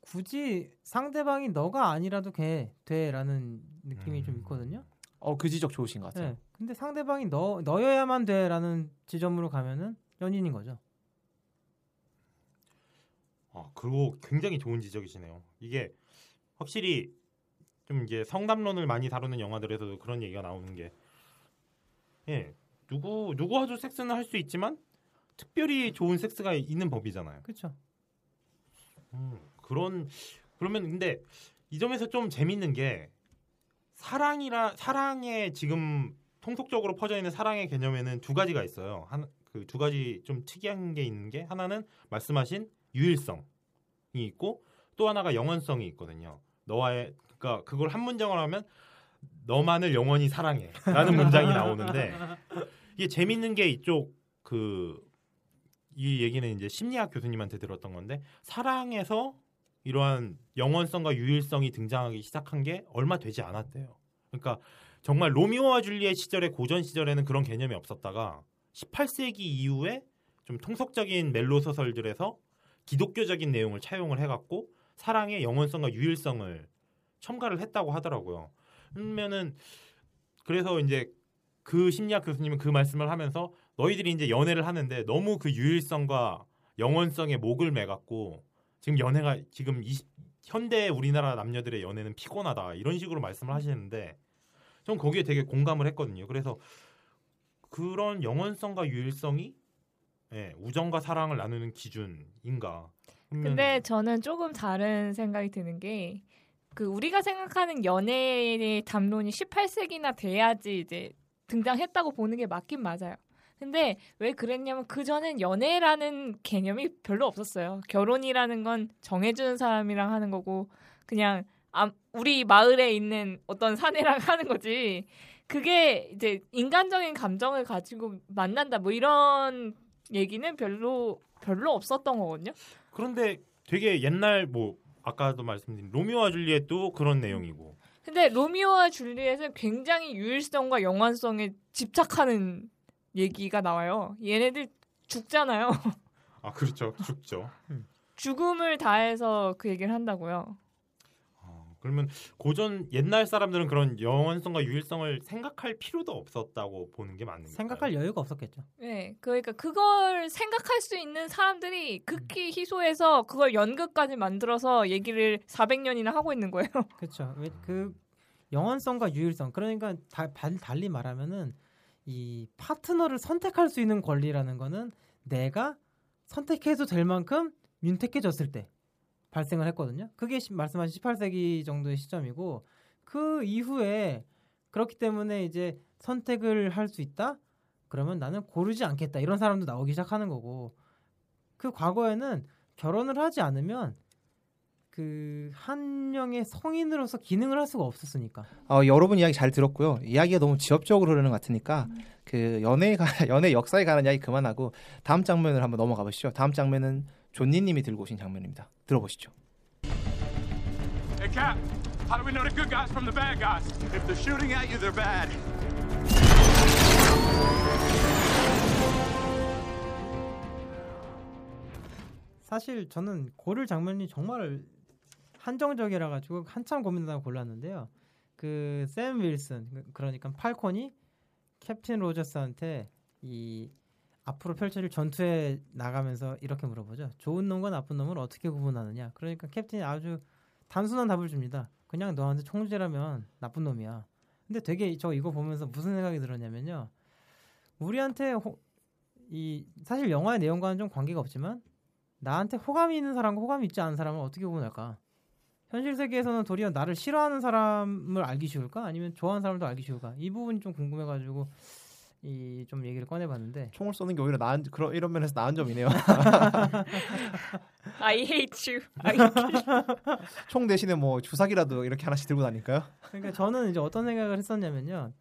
굳이 상대방이 너가 아니라도 걔 돼라는 느낌이 좀 음. 있거든요. 어, 그 지적 좋으신 것 같아요. 네. 근데 상대방이 너 너여야만 돼라는 지점으로 가면은 연인인 거죠. 아, 그리고 굉장히 좋은 지적이시네요. 이게 확실히 좀 이제 성담론을 많이 다루는 영화들에서도 그런 얘기가 나오는 게 예, 누구 누구와도 섹스는 할 수 있지만 특별히 좋은 섹스가 있는 법이잖아요. 그렇죠. 음, 그런 그러면 근데 이 점에서 좀 재밌는 게 사랑이라 사랑의 지금 통속적으로 퍼져 있는 사랑의 개념에는 두 가지가 있어요. 한 그 두 가지 좀 특이한 게 있는 게 하나는 말씀하신 유일성이 있고 또 하나가 영원성이 있거든요. 너와의 그러니까 그걸 한 문장으로 하면 너만을 영원히 사랑해라는 문장이 나오는데 이게 재밌는 게 이쪽 그 이 얘기는 이제 심리학 교수님한테 들었던 건데 사랑에서 이러한 영원성과 유일성이 등장하기 시작한 게 얼마 되지 않았대요. 그러니까 정말 로미오와 줄리엣 시절의 고전 시절에는 그런 개념이 없었다가 18세기 이후에 좀 통속적인 멜로 소설들에서 기독교적인 내용을 차용을 해갖고 사랑의 영원성과 유일성을 첨가를 했다고 하더라고요. 그러면은 그래서 이제 그 심리학 교수님은 그 말씀을 하면서 너희들이 이제 연애를 하는데 너무 그 유일성과 영원성에 목을 매갖고 지금 연애가 지금 20, 현대 우리나라 남녀들의 연애는 피곤하다 이런 식으로 말씀을 하시는데 전 거기에 되게 공감을 했거든요. 그래서 그런 영원성과 유일성이 예, 우정과 사랑을 나누는 기준인가? 근데 저는 조금 다른 생각이 드는 게 그 우리가 생각하는 연애의 담론이 18세기나 돼야지 이제 등장했다고 보는 게 맞긴 맞아요. 근데 왜 그랬냐면 그 전엔 연애라는 개념이 별로 없었어요. 결혼이라는 건 정해주는 사람이랑 하는 거고 그냥 아, 우리 마을에 있는 어떤 사내랑 하는 거지. 그게 이제 인간적인 감정을 가지고 만난다 뭐 이런 얘기는 별로 별로 없었던 거거든요. 그런데 되게 옛날 뭐 아까도 말씀드린 로미오와 줄리엣도 그런 내용이고 근데 로미오와 줄리엣은 굉장히 유일성과 영원성에 집착하는 얘기가 나와요. 얘네들 죽잖아요. 아 그렇죠 죽죠. 죽음을 다해서 그 얘기를 한다고요. 어, 그러면 고전 옛날 사람들은 그런 영원성과 유일성을 생각할 필요도 없었다고 보는 게 맞는 생각할 여유가 없었겠죠. 네, 그러니까 그걸 생각할 수 있는 사람들이 극히 희소해서 그걸 연극까지 만들어서 얘기를 400년이나 하고 있는 거예요. 그렇죠. 왜그 영원성과 유일성 그러니까 다, 달- 달리 말하면은 이 파트너를 선택할 수 있는 권리라는 거는 내가 선택해도 될 만큼 윤택해졌을 때 발생을 했거든요. 그게 시- 말씀하신 18세기 정도의 시점이고 그 이후에 그렇기 때문에 이제 선택을 할 수 있다. 그러면 나는 고르지 않겠다. 이런 사람도 나오기 시작하는 거고 그 과거에는 결혼을 하지 않으면 그 한 명의 성인으로서 기능을 할 수가 없었으니까. 어, 여러분 이야기 잘 들었고요. 이야기가 너무 지엽적으로 흐르는 것 같으니까 그 연애에 관 연애 역사에 관한 이야기 그만하고 다음 장면을 한번 넘어가 보시죠. 다음 장면은 존니님이 들고 오신 장면입니다. 들어보시죠. Hey, Cap, how do we know the good guys from the bad guys? If they're shooting at you, they're bad. 사실 저는 고를 장면이 정말 한정적이라 가지고 한참 고민하다가 골랐는데요. 그 샘 윌슨 그- 그러니까 팔콘이 캡틴 로저스한테 이 앞으로 펼쳐질 전투에 나가면서 이렇게 물어보죠. 좋은 놈과 나쁜 놈을 어떻게 구분하느냐. 그러니까 캡틴이 아주 단순한 답을 줍니다. 그냥 너한테 총질하면 나쁜 놈이야. 근데 되게 저 이거 보면서 무슨 생각이 들었냐면요. 우리한테 호- 이 사실 영화의 내용과는 좀 관계가 없지만 나한테 호감이 있는 사람과 호감이 있지 않은 사람을 어떻게 구분할까? 현실 세계에서는 도리어 나를 싫어하는 사람을 알기 쉬울까? 아니면 좋아하는 사람도 알기 쉬울까? 이 부분이 좀 궁금해가지고 이 좀 얘기를 꺼내봤는데 총을 쏘는 게 오히려 나은 그런 이런 면에서 나은 점이네요. I hate you. I 총 대신에 뭐 주사기라도 이렇게 하나씩 들고 다닐까요? 그러니까 저는 이제 어떤 생각을 했었냐면요.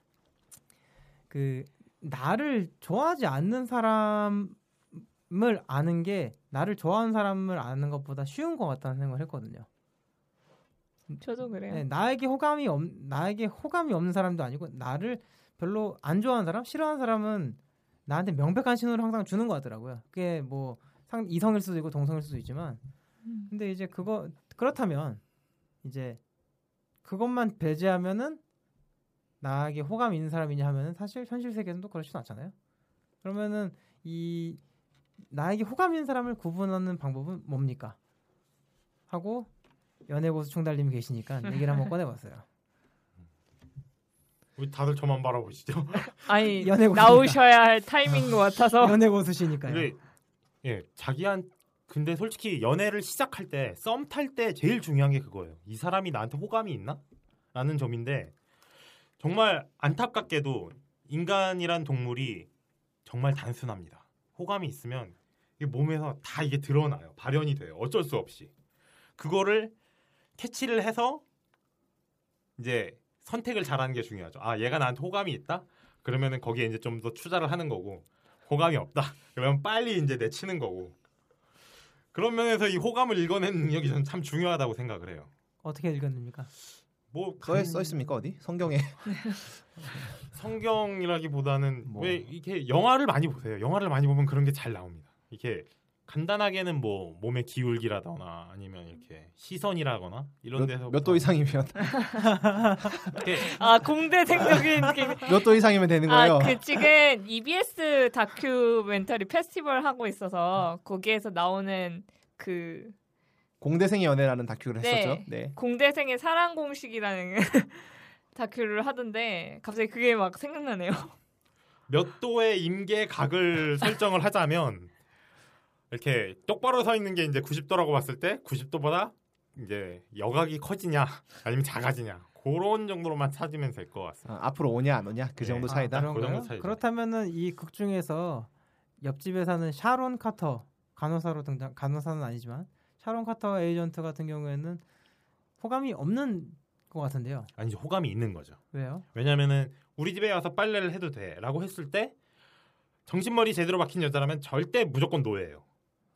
그 나를 좋아하지 않는 사람을 아는 게 나를 좋아하는 사람을 아는 것보다 쉬운 것 같다는 생각을 했거든요. 저도 그래요. 네, 나에게 호감이 없 나에게 호감이 없는 사람도 아니고 나를 별로 안 좋아하는 사람, 싫어하는 사람은 나한테 명백한 신호를 항상 주는 것 같더라고요. 그게 뭐 상, 이성일 수도 있고 동성일 수도 있지만, 근데 이제 그거 그렇다면 이제 그것만 배제하면은 나에게 호감이 있는 사람이냐 하면은 사실 현실 세계에서는 또 그렇지는 않잖아요. 그러면은 이 나에게 호감 있는 사람을 구분하는 방법은 뭡니까? 하고 연애 고수 총달님이 계시니까 얘기를 한번 꺼내봤어요. 우리 다들 저만 바라보시죠. 아니 연애. 나오셔야 할 타이밍인 것 같아서 연애 고수시니까요. 근데 예 자기한 근데 솔직히 연애를 시작할 때 썸 탈 때 제일 중요한 게 그거예요. 이 사람이 나한테 호감이 있나? 라는 점인데 정말 안타깝게도 인간이란 동물이 정말 단순합니다. 호감이 있으면 이게 몸에서 다 이게 드러나요. 발현이 돼요. 어쩔 수 없이. 그거를 캐치를 해서 이제 선택을 잘하는 게 중요하죠. 아, 얘가 나한테 호감이 있다? 그러면은 거기에 이제 좀 더 투자를 하는 거고 호감이 없다. 그러면 빨리 이제 내치는 거고. 그런 면에서 이 호감을 읽어내는 능력이 저는 참 중요하다고 생각을 해요. 어떻게 읽었습니까? 뭐 써, 간- 써 있습니까 어디? 성경에 성경이라기보다는 뭐. 왜 이렇게 영화를 많이 보세요. 영화를 많이 보면 그런 게 잘 나옵니다. 이렇게 간단하게는 뭐 몸의 기울기라거나 아니면 이렇게 시선이라거나 이런 데서 몇 도 이상이면 아 공대 생적인 몇 도 이상이면 되는 거예요. 아, 그 지금 EBS 다큐멘터리 페스티벌 하고 있어서 거기에서 나오는 그 공대생의 연애라는 다큐를 네. 했었죠. 네. 공대생의 사랑 공식이라는 다큐를 하던데 갑자기 그게 막 생각나네요. 몇 도의 임계 각을 설정을 하자면 이렇게 똑바로 서 있는 게 이제 90도라고 봤을 때 90도보다 이제 여각이 커지냐 아니면 작아지냐 그런 정도로만 찾으면 될 것 같습니다. 아, 앞으로 오냐 안 오냐 그 정도 네. 차이다. 아? 그 정도 차이죠. 그렇다면은 이 극 중에서 옆집에 사는 샤론 카터 간호사로 등장 간호사는 아니지만 샤론 카터 에이전트 같은 경우에는 호감이 없는 것 같은데요. 아니 호감이 있는 거죠. 왜요? 왜냐면은 우리 집에 와서 빨래를 해도 돼라고 했을 때 정신머리 제대로 박힌 여자라면 절대 무조건 no예요.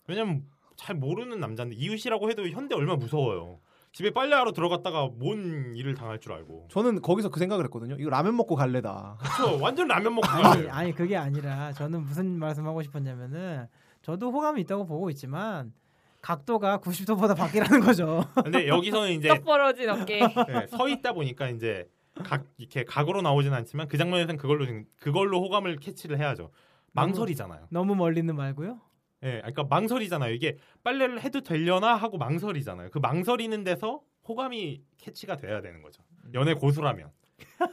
왜냐면 잘 모르는 남자인데 이웃이라고 해도 현대 얼마나 무서워요. 집에 빨래하러 들어갔다가 뭔 일을 당할 줄 알고. 저는 거기서 그 생각을 했거든요. 이거 라면 먹고 갈래다. 그렇죠. 완전 라면 먹고 아니. 아니 그게 아니라 저는 무슨 말씀하고 싶었냐면은 저도 호감이 있다고 보고 있지만 각도가 90도보다 밖이라는 거죠. 근데 여기서는 이제 떡 벌어진 어깨. 네, 서 있다 보니까 이제 각 이렇게 각으로 나오진 않지만 그 장면에서는 그걸로 지금- 그걸로 호감을 캐치를 해야죠. 망설이잖아요. 너무 멀리는 말고요. 예, 그러니까 망설이잖아요. 이게 빨래를 해도 되려나 하고 망설이잖아요. 그 망설이는 데서 호감이 캐치가 돼야 되는 거죠. 연애 고수라면.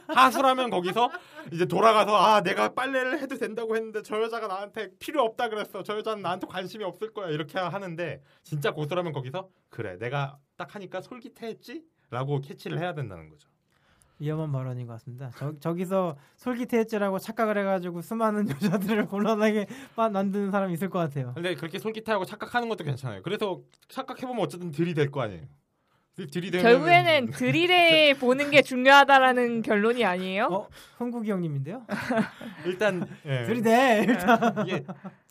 하수라면 거기서 이제 돌아가서 아 내가 빨래를 해도 된다고 했는데 저 여자가 나한테 필요 없다 그랬어. 저 여자는 나한테 관심이 없을 거야. 이렇게 하는데 진짜 고수라면 거기서 그래 내가 딱 하니까 솔깃해했지라고 캐치를 해야 된다는 거죠. 위험한 발언인 것 같습니다. 저, 저기서 솔깃해했지라고 착각을 해가지고 수많은 여자들을 곤란하게 마- 만드는 사람이 있을 것 같아요. 근데 그렇게 솔깃해하고 착각하는 것도 괜찮아요. 그래서 착각해보면 어쨌든 들이댈 거 아니에요. 들이대면 결국에는 드릴에 보는 게 중요하다라는 결론이 아니에요? 어, 흥국이 형님인데요? 일단 예. 들이대 일단. 이게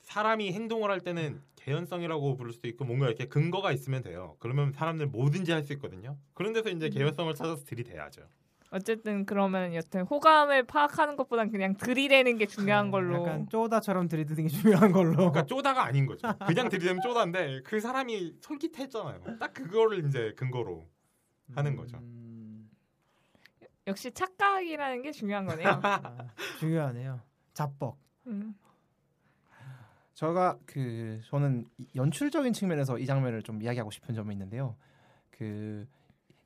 사람이 행동을 할 때는 개연성이라고 부를 수도 있고 뭔가 이렇게 근거가 있으면 돼요. 그러면 사람들 뭐든지 할 수 있거든요. 그런 데서 이제 개연성을 찾아서 들이대야죠. 어쨌든 그러면 여튼 호감을 파악하는 것보단 그냥 들이대는 게 중요한 걸로. 네, 약간 쪼다처럼 들이대는 게 중요한 걸로. 그러니까 쪼다가 아닌 거죠. 그냥 들이대면 쪼다인데 그 사람이 솔깃했잖아요. 딱 그거를 이제 근거로 하는 거죠. 음, 역시 착각이라는 게 중요한 거네요. 아, 중요하네요. 자뻑. 음. 제가 그 저는 이- 연출적인 측면에서 이 장면을 좀 이야기하고 싶은 점이 있는데요. 그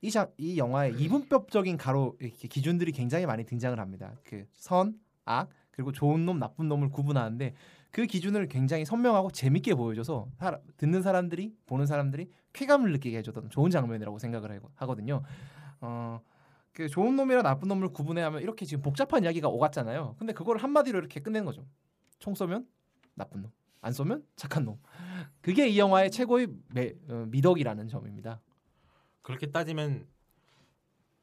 이장이 영화의 이분법적인 가로 이렇게 기준들이 굉장히 많이 등장을 합니다. 그 선, 악, 그리고 좋은 놈, 나쁜 놈을 구분하는데 그 기준을 굉장히 선명하고 재밌게 보여줘서 사람- 듣는 사람들이 보는 사람들이 쾌감을 느끼게 해줬던 좋은 장면이라고 생각을 하- 하거든요. 어, 그 좋은 놈이랑 나쁜 놈을 구분해야 하면 이렇게 지금 복잡한 이야기가 오갔잖아요. 근데 그걸 한마디로 이렇게 끝내는 거죠. 총 쏘면 나쁜 놈, 안 쏘면 착한 놈. 그게 이 영화의 최고의 매, 어, 미덕이라는 점입니다. 그렇게 따지면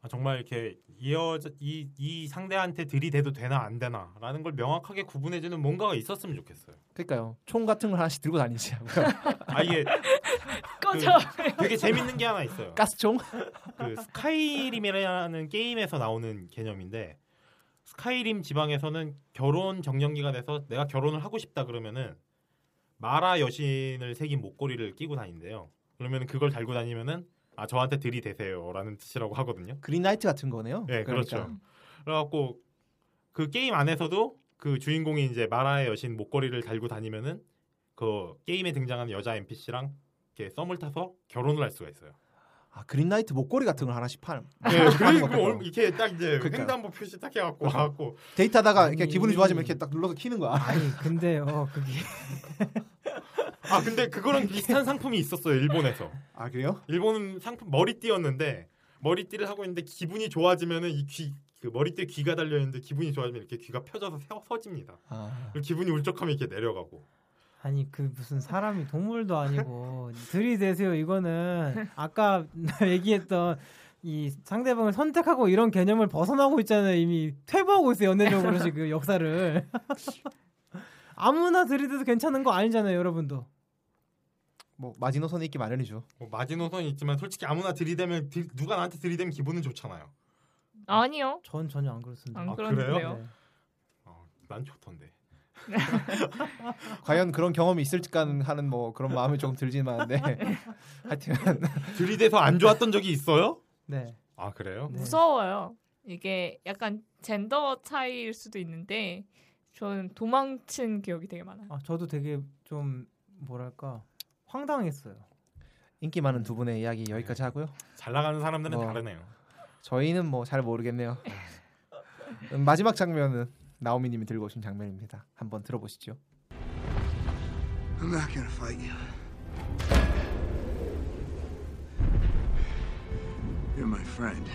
아, 정말 이렇게 이 여자 이, 이 상대한테 들이대도 되나 안 되나라는 걸 명확하게 구분해주는 뭔가가 있었으면 좋겠어요. 그러니까요. 총 같은 걸 하나씩 들고 다니지. 아 이게 꺼져. 그 되게 재밌는 게 하나 있어요. 가스총? 그 스카이림이라는 게임에서 나오는 개념인데 스카이림 지방에서는 결혼 정년기가 돼서 내가 결혼을 하고 싶다 그러면은 마라 여신을 새긴 목걸이를 끼고 다닌대요. 그러면 그걸 달고 다니면은 아 저한테 들이대세요라는 뜻이라고 하거든요. 그린라이트 같은 거네요. 네, 그러니까. 그렇죠. 그래갖고 그 게임 안에서도 그 주인공이 이제 마라의 여신 목걸이를 달고 다니면은 그 게임에 등장하는 여자 NPC랑 이렇게 썸을 타서 결혼을 할 수가 있어요. 아, 그린라이트 목걸이 같은 걸 하나씩 파는. 네, 그리고 이렇게 딱 이제 그러니까요. 횡단보 표시 딱 해갖고 와갖고 데이트하다가 이렇게. 기분이 좋아지면 이렇게 딱 눌러서 키는 거야. 아니 근데요 그게 아 근데 그거랑 비슷한 상품이 있었어요 일본에서. 아 그래요? 일본은 상품 머리띠였는데 머리띠를 하고 있는데 기분이 좋아지면은 이귀 그 머리띠 귀가 달려 있는데 기분이 좋아지면 이렇게 귀가 펴져서 서, 서집니다. 아, 기분이 울적하면 이렇게 내려가고. 아니 그 무슨 사람이 동물도 아니고 들이대세요 이거는 아까 얘기했던 이 상대방을 선택하고 이런 개념을 벗어나고 있잖아요 이미 퇴보하고 있어요 연애적으로 지금 역사를 아무나 들이대도 괜찮은 거 아니잖아요 여러분도 뭐 마지노선이 있기 마련이죠. 뭐 마지노선이 있지만 솔직히 아무나 들이대면 들- 누가 나한테 들이대면 기분은 좋잖아요. 아니요. 전 전혀 안 그렇습니다 안 아, 그런데요. 그래요? 네. 어, 난 좋던데. 과연 그런 경험이 있을까 하는 뭐 그런 마음이 조금 들지만 네. 하여튼 들이대서 안 좋았던 적이 있어요? 네. 아 그래요? 무서워요. 이게 약간 젠더 차이일 수도 있는데 저는 도망친 기억이 되게 많아요. 아, 저도 되게 좀 뭐랄까 황당했어요. 인기 많은 두 분의 이야기 여기까지 하고요. 잘 나가는 사람들은 뭐, 다르네요. 저희는 뭐 잘 모르겠네요. 음, 마지막 장면은 나오미님이 들고 오신 장면입니다. 한번 들어보시죠. I'm not gonna fight you. You're my friend.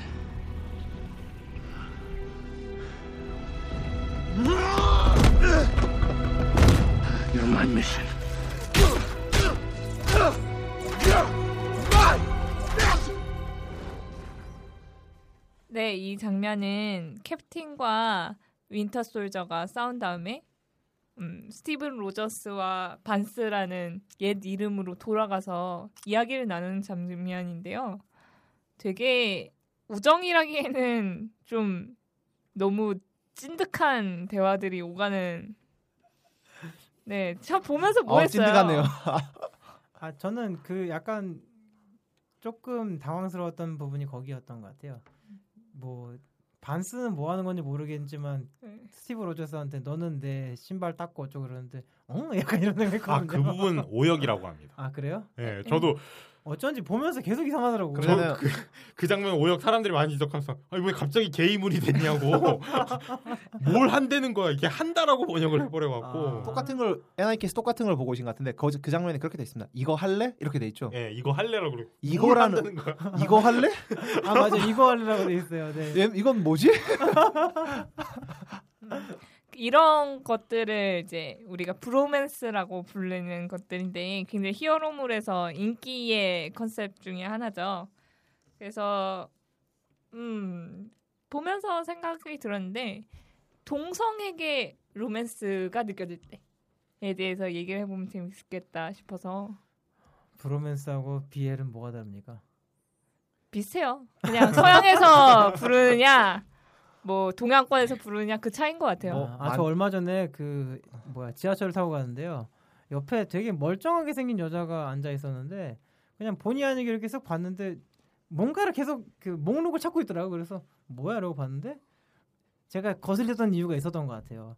You're my mission. 네, 이 장면은 캡틴과 윈터 솔저가 싸운 다음에 음, 스티븐 로저스와 반스라는 옛 이름으로 돌아가서 이야기를 나누는 장면인데요. 되게 우정이라기에는 좀 너무 찐득한 대화들이 오가는 네, 참 보면서 뭐 어, 했어요? 찐득하네요. 아 저는 그 약간 조금 당황스러웠던 부분이 거기였던 것 같아요. 뭐 반스는 뭐 하는 건지 모르겠지만 네. 스티브 로저스한테 너는 내 신발 닦고 어쩌고 그러는데 어 약간 이런 생각했거든요. 아 그 부분 오역이라고 합니다. 아 그래요? 예, 저도 어쩐지 보면서 계속 이상하더라고요. 저 그, 그 장면 오역 사람들이 많이 지적하면서 아니 왜 갑자기 게이물이 됐냐고 뭘 한다는 거야 이게 한다라고 번역을 해버려 갖고 똑같은 걸 NIK에서 똑같은 걸 보고 오신 것 같은데 그, 그 장면에 그렇게 돼 있습니다. 이거 할래? 이렇게 돼 있죠. 예 이거 할래라고 그래 이거라는 거야 이거 할래? 아 맞아 이거 하려고 돼 있어요. 네. 얘, 이건 뭐지? 이런 것들을 이제 우리가 브로맨스라고 부르는 것들인데 굉장히 히어로물에서 인기의 컨셉 중에 하나죠. 그래서 음 보면서 생각이 들었는데 동성에게 로맨스가 느껴질 때에 대해서 얘기를 해보면 재밌겠다 싶어서 브로맨스하고 BL은 뭐가 다릅니까? 비슷해요. 그냥 서양에서 부르느냐 뭐 동양권에서 부르느냐 그 차이인 것 같아요. 아저 얼마 전에 그 뭐야 지하철을 타고 가는데요. 옆에 되게 멀쩡하게 생긴 여자가 앉아 있었는데 그냥 본의 아니게 이렇게 쓱 봤는데 뭔가를 계속 그 목록을 찾고 있더라고. 그래서 뭐야라고 봤는데 제가 거슬렸던 이유가 있었던 것 같아요.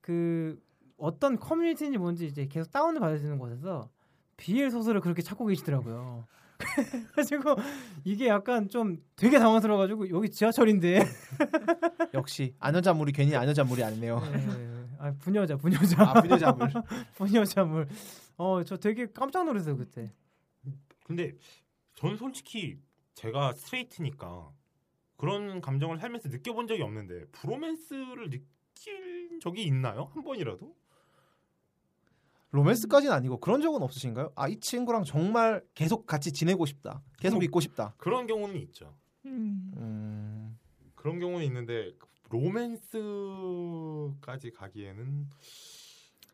그 어떤 커뮤니티인지 뭔지 이제 계속 다운을 받아주는 곳에서 BL 소설을 그렇게 찾고 계시더라고요. 그래가지고 이게 약간 좀 되게 당황스러워 가지고 여기 지하철인데 역시 안여자물이 괜히 안여자물이 아니네요. 네. 아 분여자 분여자 아, 분여자물. 분여자물 어 저 되게 깜짝 놀랐어요 그때 근데 전 솔직히 제가 스트레이트니까 그런 감정을 살면서 느껴본 적이 없는데 브로맨스를 느낀 적이 있나요? 한 번이라도? 로맨스까지는 아니고 그런 적은 없으신가요? 아 이 친구랑 정말 계속 같이 지내고 싶다. 계속 있고 싶다. 그런 경우는 있죠. 음... 그런 경우는 있는데 로맨스까지 가기에는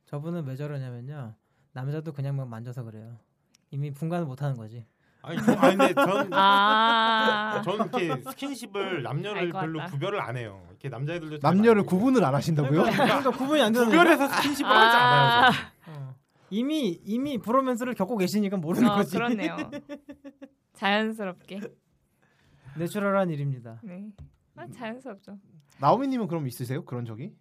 저분은 왜 저러냐면요 남자도 그냥 막 만져서 그래요 이미 분간을 못 하는 거지 아니, 저, 아니 근데 전 아. 저는 이렇게 스킨십을 남녀를 별로. 구별을 안 해요. 이렇게 남자애들도 잘 남녀를. 구분을 안 하신다고요? 그러니까 구분이 안 되는 구별해서? 스킨십을 하지 않아요. 저는. 어. 이미 이미 브로맨스를 겪고 계시니까 모르는 어, 거지 그렇네요. 자연스럽게. 내추럴한 일입니다 네. 아, 자연스럽죠. 나오미님은 그럼 있으세요? 그런 적이?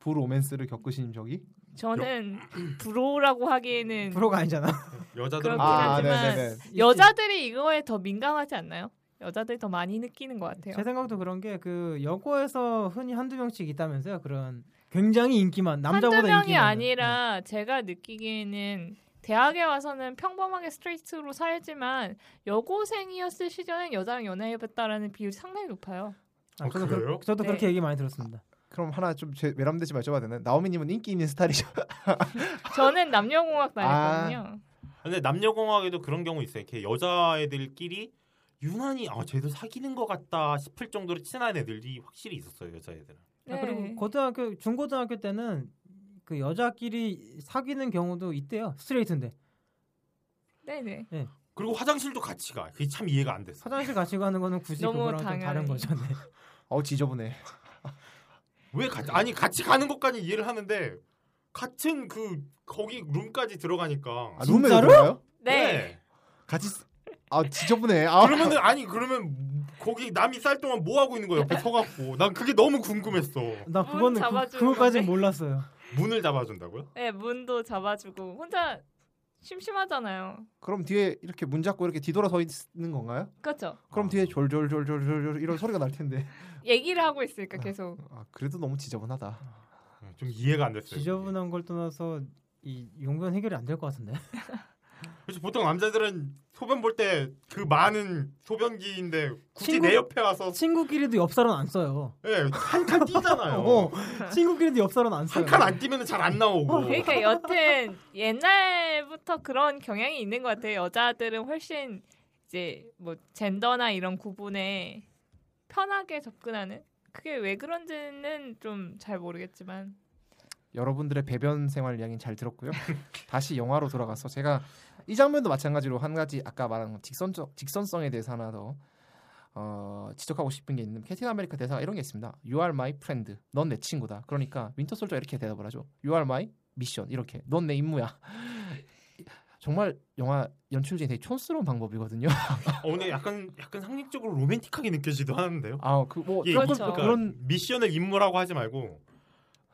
브로맨스를 겪으신 적이? 저는 bro라고 하기에는 bro가 아니잖아 여자들은 그렇긴 아, 하지만 네네네. 여자들이 이거에 더 민감하지 않나요? 여자들이 더 많이 느끼는 것 같아요. 제 생각도 그런 게 그 여고에서 흔히 한두 명씩 있다면서요 그런 굉장히 인기 많은 남자보다 한두 명이 인기 많은. 아니라 제가 느끼기에는 대학에 와서는 평범하게 스트레이트로 살지만 여고생이었을 시절엔 여자랑 연애해봤다라는 비율이 상당히 높아요. 아, 저도, 어, 그래요? 그, 저도 네. 그렇게 얘기 많이 들었습니다 그럼 하나 좀 제, 외람되지 말줘야 되나? 나오미님은 인기 있는 스타일이죠. 저는 남녀공학 다녔거든요. 근데 남녀공학에도 그런 경우 있어요. 이렇게 여자애들끼리 유난히 아 쟤도 사귀는 것 같다 싶을 정도로 친한 애들이 확실히 있었어요 여자애들은. 아, 네. 그리고 고등학교 중고등학교 때는 그 여자끼리 사귀는 경우도 있대요 스트레이트인데 네네. 그리고 화장실도 같이 가. 그게 참 이해가 안 됐어. 화장실 같이 가는 거는 굳이 그거랑 좀 당연히. 다른 거죠 네. 어 지저분해. 왜 같이 아니 같이 가는 것까지 이해를 하는데 같은 그 거기 룸까지 들어가니까 아, 룸에 들어가요? 네. 같이 쓰- 아 지저분해. 아. 그러면은 아니 그러면 거기 남이 쌀 동안 뭐 하고 있는 거야 옆에 서갖고 난 그게 너무 궁금했어. 나 문 그거는 그, 잡아주는 건데? 몰랐어요. 문을 잡아준다고요? 네, 문도 잡아주고 혼자 심심하잖아요. 그럼 뒤에 이렇게 문 잡고 이렇게 뒤돌아 서 있는 건가요? 그렇죠. 그럼 뒤에 졸졸졸졸졸 이런 소리가 날 텐데. 얘기를 하고 있으니까 계속. 아, 그래도 너무 지저분하다. 좀 이해가 안 됐어요. 지저분한 걸 떠나서 이 용변 해결이 안 될 것 같은데. 그래서 보통 남자들은 소변 볼 때 그 많은 소변기인데 굳이 친구- 내 옆에 와서 친구끼리도 엽사로는 안 써요. 예, 한 칸 뛰잖아요. 어, 친구끼리도 엽사로는 안 써요. 한 칸 안 뛰면 잘 안 나오고. 그러니까 여튼 옛날부터 그런 경향이 있는 것 같아요. 여자들은 훨씬 이제 뭐 젠더나 이런 구분에 편하게 접근하는 그게 왜 그런지는 좀 잘 모르겠지만 여러분들의 배변 생활 이야기는 잘 들었고요. 다시 영화로 돌아가서 제가 이 장면도 마찬가지로 한 가지 아까 말한 직선적 직선성에 대해서 하나 더 어, 지적하고 싶은 게 있는 캡틴 아메리카 대사가 이런 게 있습니다. You are my friend. 넌 내 친구다. 그러니까 윈터 솔저 이렇게 대답을 하죠. You are my mission. 이렇게. 넌 내 임무야. 정말 영화 연출 중에 되게 촌스러운 방법이거든요. 어, 근데 약간 약간 상징적으로 로맨틱하게 느껴지도 하는데요. 아, 그뭐 예, 그러니까 그런 미션을 임무라고 하지 말고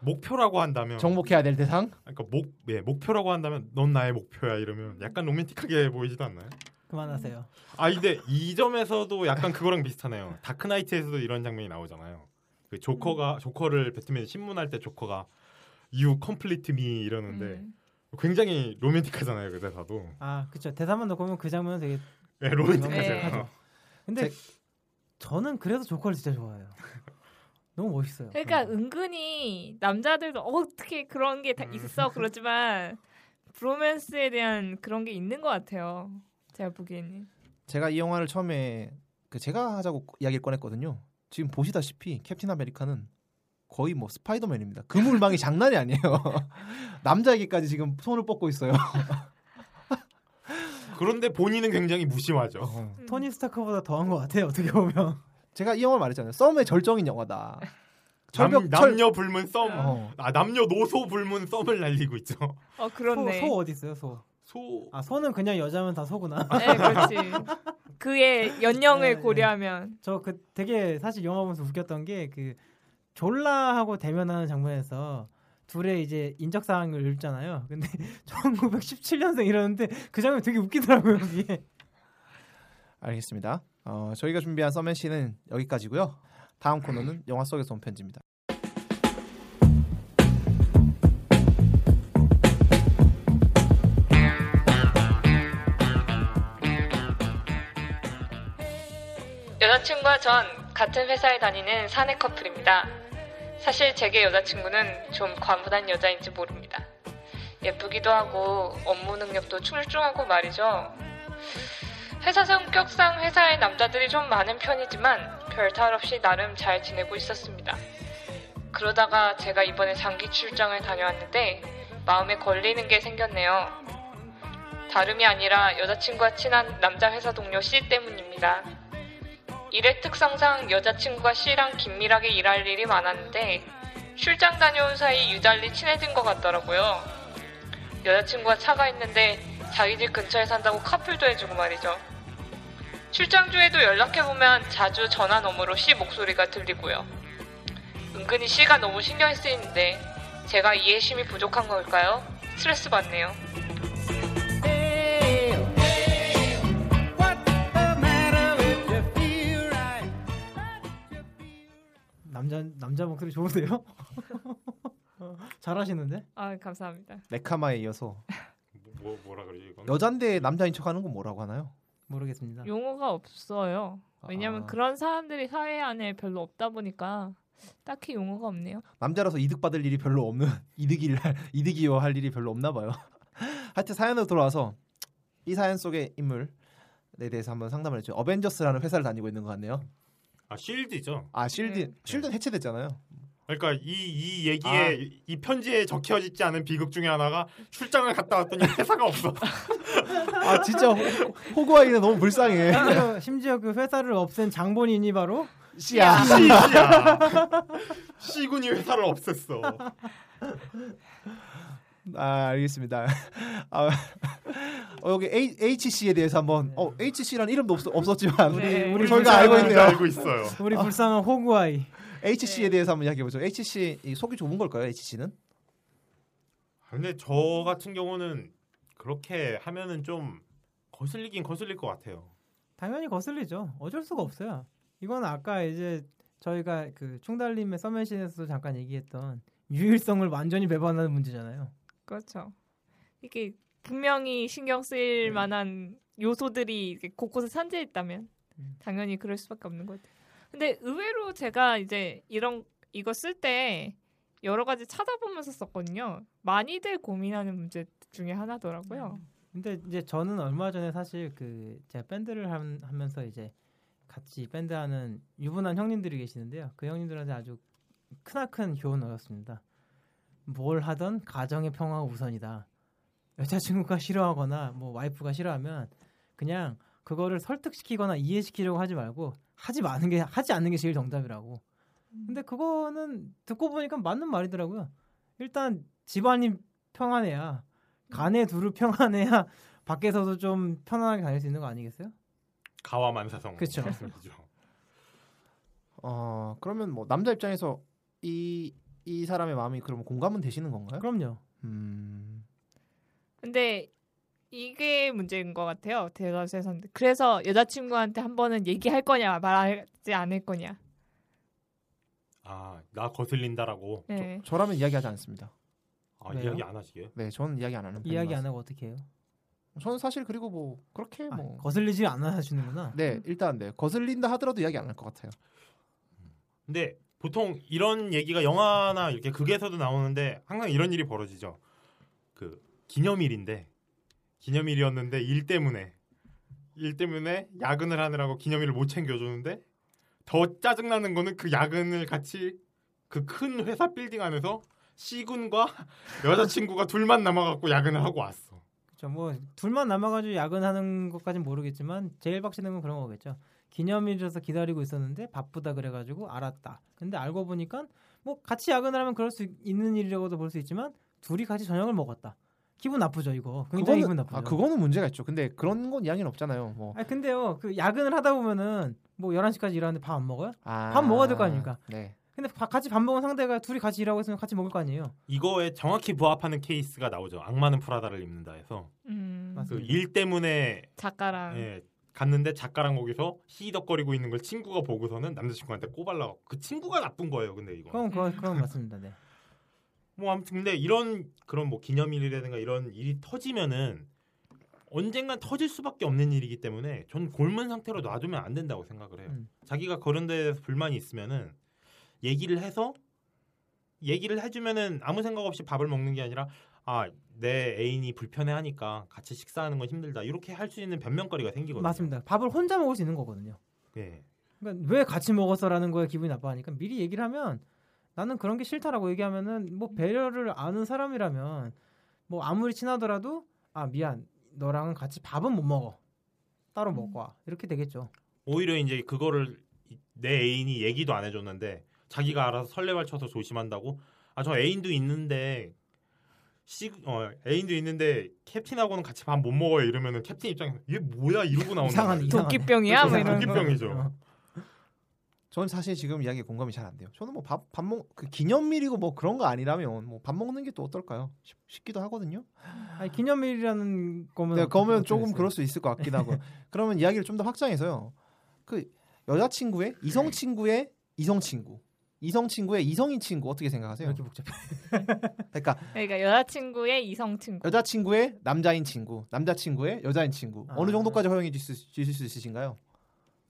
목표라고 한다면 정복해야 될 대상? 그러니까 목 예, 목표라고 한다면 넌 나의 목표야 이러면 약간 로맨틱하게 보이지도 않나요? 그만하세요. 아 근데 이 점에서도 약간 그거랑 비슷하네요. 다크나이트에서도 이런 장면이 나오잖아요. 그 조커가 조커를 배트맨 신문할 때 조커가 You complete me 이러는데 음. 굉장히 로맨틱하잖아요 그 대사도. 아, 그쵸. 대사만 넣고 보면 그 장면은 되게 네, 로맨틱하죠. 네. 근데 저는 그래서 조커를 진짜 좋아해요. 너무 멋있어요. 그러니까 은근히 남자들도 어떻게 그런 게 다 있어 그러지만 브로맨스에 대한 그런 게 있는 것 같아요. 제가 보기에는. 제가 이 영화를 처음에 그 제가 하자고 이야기를 꺼냈거든요. 지금 보시다시피 캡틴 아메리카는 거의 뭐 스파이더맨입니다. 그물망이 장난이 아니에요. 남자에게까지 지금 손을 뻗고 있어요. 그런데 본인은 굉장히 무심하죠. 음. 토니 스타크보다 더한 것 같아요. 어떻게 보면. 제가 이 영화를 말했잖아요. 썸의 절정인 영화다. 남, 철벽 철 남녀 불문 썸, 어. 아 남녀 노소 불문 썸을 날리고 있죠. 어 그렇네. 소, 소 어디 있어요? 소. 소. 아 소는 그냥 여자면 다 소구나. 네, 그렇지. 그의 연령을 네, 네. 고려하면 저그 되게 사실 영화 보면서 웃겼던 게 그 졸라하고 대면하는 장면에서 둘의 이제 인적 사항을 읽잖아요. 근데 1917년생 이러는데 그 장면 되게 웃기더라고요. 그게. 알겠습니다. 어, 저희가 준비한 썸앤 씨는 여기까지고요. 다음 코너는 영화 속에서 온 편지입니다. 여자친구와 전 같은 회사에 다니는 사내 커플입니다. 사실 제게 여자친구는 좀 과분한 여자인지 모릅니다. 예쁘기도 하고 업무 능력도 출중하고 말이죠. 회사 성격상 회사에 남자들이 좀 많은 편이지만 별 탈 없이 나름 잘 지내고 있었습니다. 그러다가 제가 이번에 장기 출장을 다녀왔는데 마음에 걸리는 게 생겼네요. 다름이 아니라 여자친구와 친한 남자 회사 동료 C 때문입니다. 일의 특성상 여자친구가 C랑 긴밀하게 일할 일이 많았는데 출장 다녀온 사이 유달리 친해진 것 같더라고요. 여자친구가 차가 있는데 자기 집 근처에 산다고 카풀도 해주고 말이죠. 출장 중에도 연락해보면 자주 전화 너머로 C 목소리가 들리고요. 은근히 C가 너무 신경이 쓰이는데 제가 이해심이 부족한 걸까요? 스트레스 받네요. 남자 남자 목소리 좋으세요? 잘하시는데? 아 감사합니다. 네카마에 이어서 뭐 뭐라 그러지 이건? 여잔데 남자인 척하는 건 뭐라고 하나요? 모르겠습니다. 용어가 없어요. 왜냐면 아. 그런 사람들이 사회 안에 별로 없다 보니까 딱히 용어가 없네요. 남자라서 이득 받을 일이 별로 없는 이득일 이득이요 할 일이 별로 없나 봐요. 하여튼 사연으로 돌아와서 이 사연 속의 인물에 대해서 한번 상담을 했죠. 어벤져스라는 회사를 다니고 있는 것 같네요. 아 쉴드죠. 아 실드 네. 실드는 해체됐잖아요. 그러니까 이 이 얘기에 아. 이, 이 편지에 적혀있지 않은 비극 중에 하나가 출장을 갔다 왔더니 회사가 없어. 아 진짜 호, 호구아이는 너무 불쌍해. 심지어, 심지어 그 회사를 없앤 장본인이 바로 씨야. 씨야. 씨군이 회사를 없앴어. 아 알겠습니다. 아, 어, 여기 H, HC에 대해서 한번 어 HC라는 이름도 없, 없었지만 네. 우리 우리 저희가 알고 있네요. 알고 있어요. 우리 불쌍한 호구아이. HC에 대해서 한번 이야기해 보죠. HC 이 속이 좁은 걸까요? HC는? 근데 저 같은 경우는 그렇게 하면은 좀 거슬리긴 거슬릴 것 같아요. 당연히 거슬리죠. 어쩔 수가 없어요. 이건 아까 이제 저희가 그 충달님의 서맨신에서도 잠깐 얘기했던 유일성을 완전히 배반하는 문제잖아요. 그렇죠. 이게 분명히 신경 쓰일 네. 만한 요소들이 곳곳에 산재 있다면 음. 당연히 그럴 수밖에 없는 것 같아요. 근데 의외로 제가 이제 이런 이거 쓸 때 여러 가지 찾아보면서 썼거든요. 많이들 고민하는 문제 중에 하나더라고요. 근데 이제 저는 얼마 전에 사실 그 제가 밴드를 함- 하면서 이제 같이 밴드 하는 유부남 형님들이 계시는데요. 그 형님들한테 아주 크나큰 교훈을 얻었습니다. 뭘 하던 가정의 평화가 우선이다. 여자친구가 싫어하거나 뭐 와이프가 싫어하면 그냥 그거를 설득시키거나 이해시키려고 하지 말고 하지 마는 게 하지 않는 게 제일 정답이라고. 근데 그거는 듣고 보니까 맞는 말이더라고요. 일단 집안이 평안해야 간에 두루 평안해야 밖에서도 좀 편안하게 다닐 수 있는 거 아니겠어요? 가와 만사성. 그쵸. 말씀이죠. 어 그러면 뭐 남자 입장에서 이 이 사람의 마음이 그러면 공감은 되시는 건가요? 그럼요. 음. 근데 이게 문제인 것 같아요. 대다수에서는. 그래서 여자친구한테 한 번은 얘기할 거냐 말하지 않을 거냐. 아, 나 거슬린다라고. 네. 저 라면 이야기하지 않습니다. 아, 왜요? 이야기 안 하시게요? 네, 저는 이야기 안 하는 이야기 것안 하고 어떻게 해요? 저는 사실 그리고 뭐 그렇게 아, 뭐 거슬리지 않아 하시는구나. 네, 일단 네. 거슬린다 하더라도 이야기 안 할 것 같아요. 근데 보통 이런 얘기가 영화나 이렇게 극에서도 나오는데 항상 이런 일이 벌어지죠. 그 기념일인데 기념일이었는데 일 때문에 일 때문에 야근을 하느라고 기념일을 못 챙겨주는데 더 짜증나는 거는 그 야근을 같이 그 큰 회사 빌딩 안에서 C군과 여자친구가 둘만 남아갖고 야근을 하고 왔어. 그렇죠. 뭐 둘만 남아가지고 야근하는 것까진 모르겠지만 제일 박치는 건 그런 거겠죠. 기념일이라서 기다리고 있었는데 바쁘다 그래가지고 알았다. 근데 알고 보니까 뭐 같이 야근을 하면 그럴 수 있는 일이라고도 볼 수 있지만 둘이 같이 저녁을 먹었다. 기분 나쁘죠 이거. 굉장히 기분 나쁘죠. 아, 그거는 문제가 있죠. 근데 그런 건 이야기는 없잖아요. 뭐. 아니 근데요 그 야근을 하다 보면은 뭐 11시까지 일하는데 밥 안 먹어요? 아, 밥 먹어야 될 거 아닙니까? 네. 근데 바- 같이 밥 먹은 상대가 둘이 같이 일하고 있으면 같이 먹을 거 아니에요? 이거에 정확히 부합하는 케이스가 나오죠. 악마는 프라다를 입는다 해서 음, 그 맞습니다. 일 때문에 작가랑 예, 갔는데 작가랑 거기서 히덕거리고 있는 걸 친구가 보고서는 남자친구한테 꼬발라. 그 친구가 나쁜 거예요. 근데 이거. 그건, 그건 맞습니다. 네. 뭐 아무튼 근데 이런 그런 뭐 기념일이라든가 이런 일이 터지면은 언젠간 터질 수밖에 없는 일이기 때문에 전 골문 상태로 놔두면 안 된다고 생각을 해요. 음. 자기가 그런 데서 불만이 있으면은 얘기를 해서 얘기를 해주면은 아무 생각 없이 밥을 먹는 게 아니라 아 내 애인이 불편해하니까 같이 식사하는 건 힘들다 이렇게 할 수 있는 변명거리가 생기거든요. 맞습니다. 밥을 혼자 먹을 수 있는 거거든요. 예. 그러니까 왜 같이 먹었어라는 거에 기분이 나빠하니까 미리 얘기를 하면 나는 그런 게 싫다라고 얘기하면은 뭐 배려를 아는 사람이라면 뭐 아무리 친하더라도 아 미안. 너랑은 같이 밥은 못 먹어. 따로 먹고 와. 이렇게 되겠죠. 오히려 이제 그거를 이- 내 애인이 얘기도 안 해줬는데 자기가 알아서 설레발 쳐서 조심한다고? 아 저 애인도 있는데 시, 어, 애인도 있는데 캡틴하고는 같이 밥 못 먹어요. 이러면은 캡틴 입장에서 얘 뭐야? 이러고 나온다. 이상한 도끼병이야? 뭐 이런 거. 도끼병이죠. 어. 저는 사실 지금 이야기 공감이 잘 안 돼요. 저는 뭐 밥 밥 먹 그 기념일이고 뭐 그런 거 아니라면 뭐 밥 먹는 게 또 어떨까요? 싶, 싶기도 하거든요. 아니 기념일이라는 거면 네, 그러면 조금 됐어요? 그럴 수 있을 것 같기도 하고. 그러면 이야기를 좀 더 확장해서요. 그 여자 친구의 이성 친구의 이성 친구, 이성 친구의 이성인 친구 어떻게 왜 생각하세요? 이렇게 복잡해? 그러니까 그러니까 여자 친구의 이성 친구. 여자 친구의 남자인 친구, 남자 친구의 여자인 친구 어느 아. 정도까지 허용해 주실 수 있으신가요?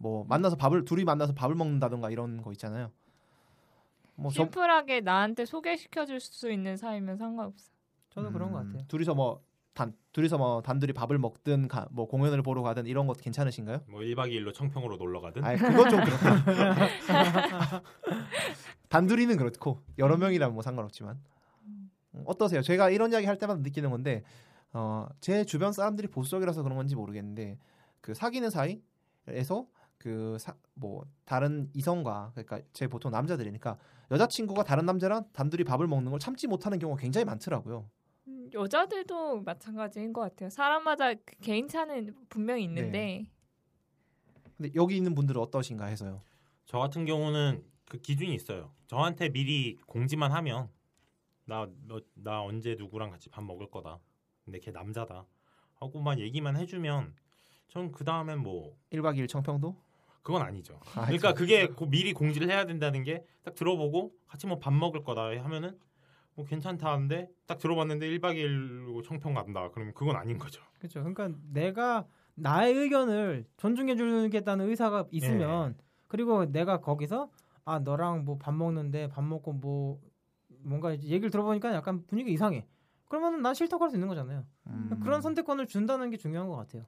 뭐 만나서 밥을 둘이 만나서 밥을 먹는다던가 이런 거 있잖아요. 뭐 저- 심플하게 나한테 소개시켜 줄 수 있는 사이면 상관없어. 저도 그런 것 음, 같아요. 둘이서 뭐 단 둘이서 뭐 단둘이 밥을 먹든 가, 뭐 공연을 보러 가든 이런 것 괜찮으신가요? 뭐 1박 2일로 청평으로 놀러 가든 아, 그건 좀 그렇다. 단둘이는 그렇고 여러 명이라면 뭐 상관없지만 음, 어떠세요? 제가 이런 이야기 할 때마다 느끼는 건데 어, 제 주변 사람들이 보수적이라서 그런 건지 모르겠는데 그 사귀는 사이에서 그뭐 다른 이성과 그러니까 제 보통 남자들이니까 여자친구가 다른 남자랑 단둘이 밥을 먹는 걸 참지 못하는 경우가 굉장히 많더라고요. 음, 여자들도 마찬가지인 것 같아요. 사람마다 그 개인 차는 분명히 있는데 근데 여기 있는 분들은 어떠신가 해서요. 저 같은 경우는 그 기준이 있어요. 저한테 미리 공지만 하면 나나 언제 누구랑 같이 밥 먹을 거다. 근데 걔 남자다. 하고만 얘기만 해주면 전 그 다음엔 뭐 1박 2일 청평도? 그건 아니죠. 아, 그러니까 그게 그 미리 공지를 해야 된다는 게 딱 들어보고 같이 뭐 밥 먹을 거다 하면은 뭐 괜찮다는데 딱 들어봤는데 1박 2일로 청평 간다. 그러면 그건 아닌 거죠. 그렇죠. 그러니까 내가 나의 의견을 존중해 주겠다는 의사가 있으면 네. 그리고 내가 거기서 아 너랑 뭐 밥 먹는데 밥 먹고 뭐 뭔가 얘기를 들어보니까 약간 분위기 이상해. 그러면 난 싫다고 할 수 있는 거잖아요. 음. 그런 선택권을 준다는 게 중요한 것 같아요.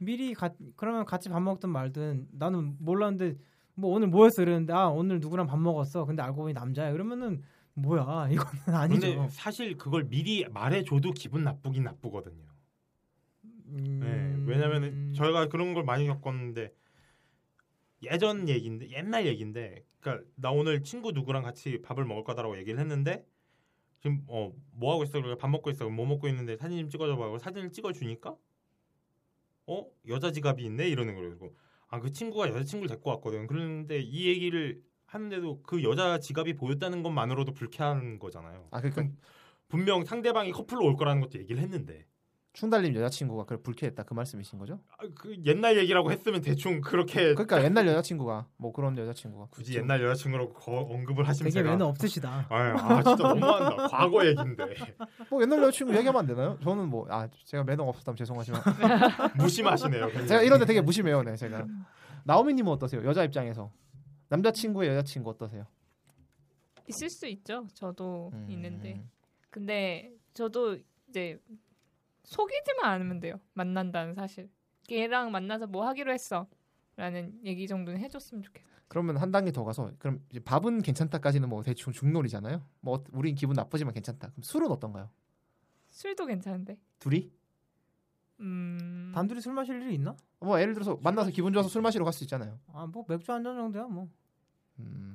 미리 가, 그러면 같이 밥 먹든 말든 나는 몰랐는데 뭐 오늘 뭐였어 이랬는데 아 오늘 누구랑 밥 먹었어. 근데 알고 보니 남자야. 그러면은 뭐야 이거는 아니죠. 근데 사실 그걸 미리 말해줘도 기분 나쁘긴 나쁘거든요. 음, 네, 왜냐면은 저희가 그런 걸 많이 겪었는데 예전 얘기인데 옛날 얘기인데 그러니까 나 오늘 친구 누구랑 같이 밥을 먹을 거다라고 얘기를 했는데 지금 어 뭐 하고 있어? 그래 밥 먹고 있어. 뭐 먹고 있는데 사진 좀 찍어줘봐. 그리고 사진을 찍어주니까 어 여자 지갑이 있네 이러는 거예요. 그리고 아 그 친구가 여자 친구를 데리고 왔거든. 그런데 이 얘기를 하는데도 그 여자 지갑이 보였다는 것만으로도 불쾌한 거잖아요. 아 그러니까 분명 상대방이 커플로 올 거라는 것도 얘기를 했는데 충달님 여자친구가 그걸 불쾌했다 그 말씀이신 거죠? 아, 그 옛날 얘기라고 했으면 대충 그렇게 그러니까 옛날 여자친구가 뭐 그런 여자친구가 굳이 옛날 여자친구라고 거- 언급을 하시면 되게 매너 없으시다. 아유, 아 진짜 너무한다. 과거 얘긴데 뭐 옛날 여자친구 얘기하면 안 되나요? 저는 뭐 아 제가 매너가 없었다면 죄송하지만 무심하시네요. 굉장히. 제가 이런데 되게 무심해요, 네 제가. 나오미님은 어떠세요? 여자 입장에서 남자친구의 여자친구 어떠세요? 있을 수 있죠. 저도 음. 있는데 근데 저도 이제 속이지만 않으면 돼요. 만난다는 사실. 걔랑 만나서 뭐 하기로 했어 라는 얘기 정도는 해줬으면 좋겠어요. 그러면 한 단계 더 가서 그럼 이제 밥은 괜찮다까지는 뭐 대충 중놀이잖아요. 뭐 어- 우린 기분 나쁘지만 괜찮다. 그럼 술은 어떤가요? 술도 괜찮은데. 둘이? 음. 단둘이 술 마실 일이 있나? 뭐 예를 들어서 만나서 기분 좋아서 술 마시러 갈 수 있잖아요. 아 뭐 맥주 한 잔 정도야 뭐.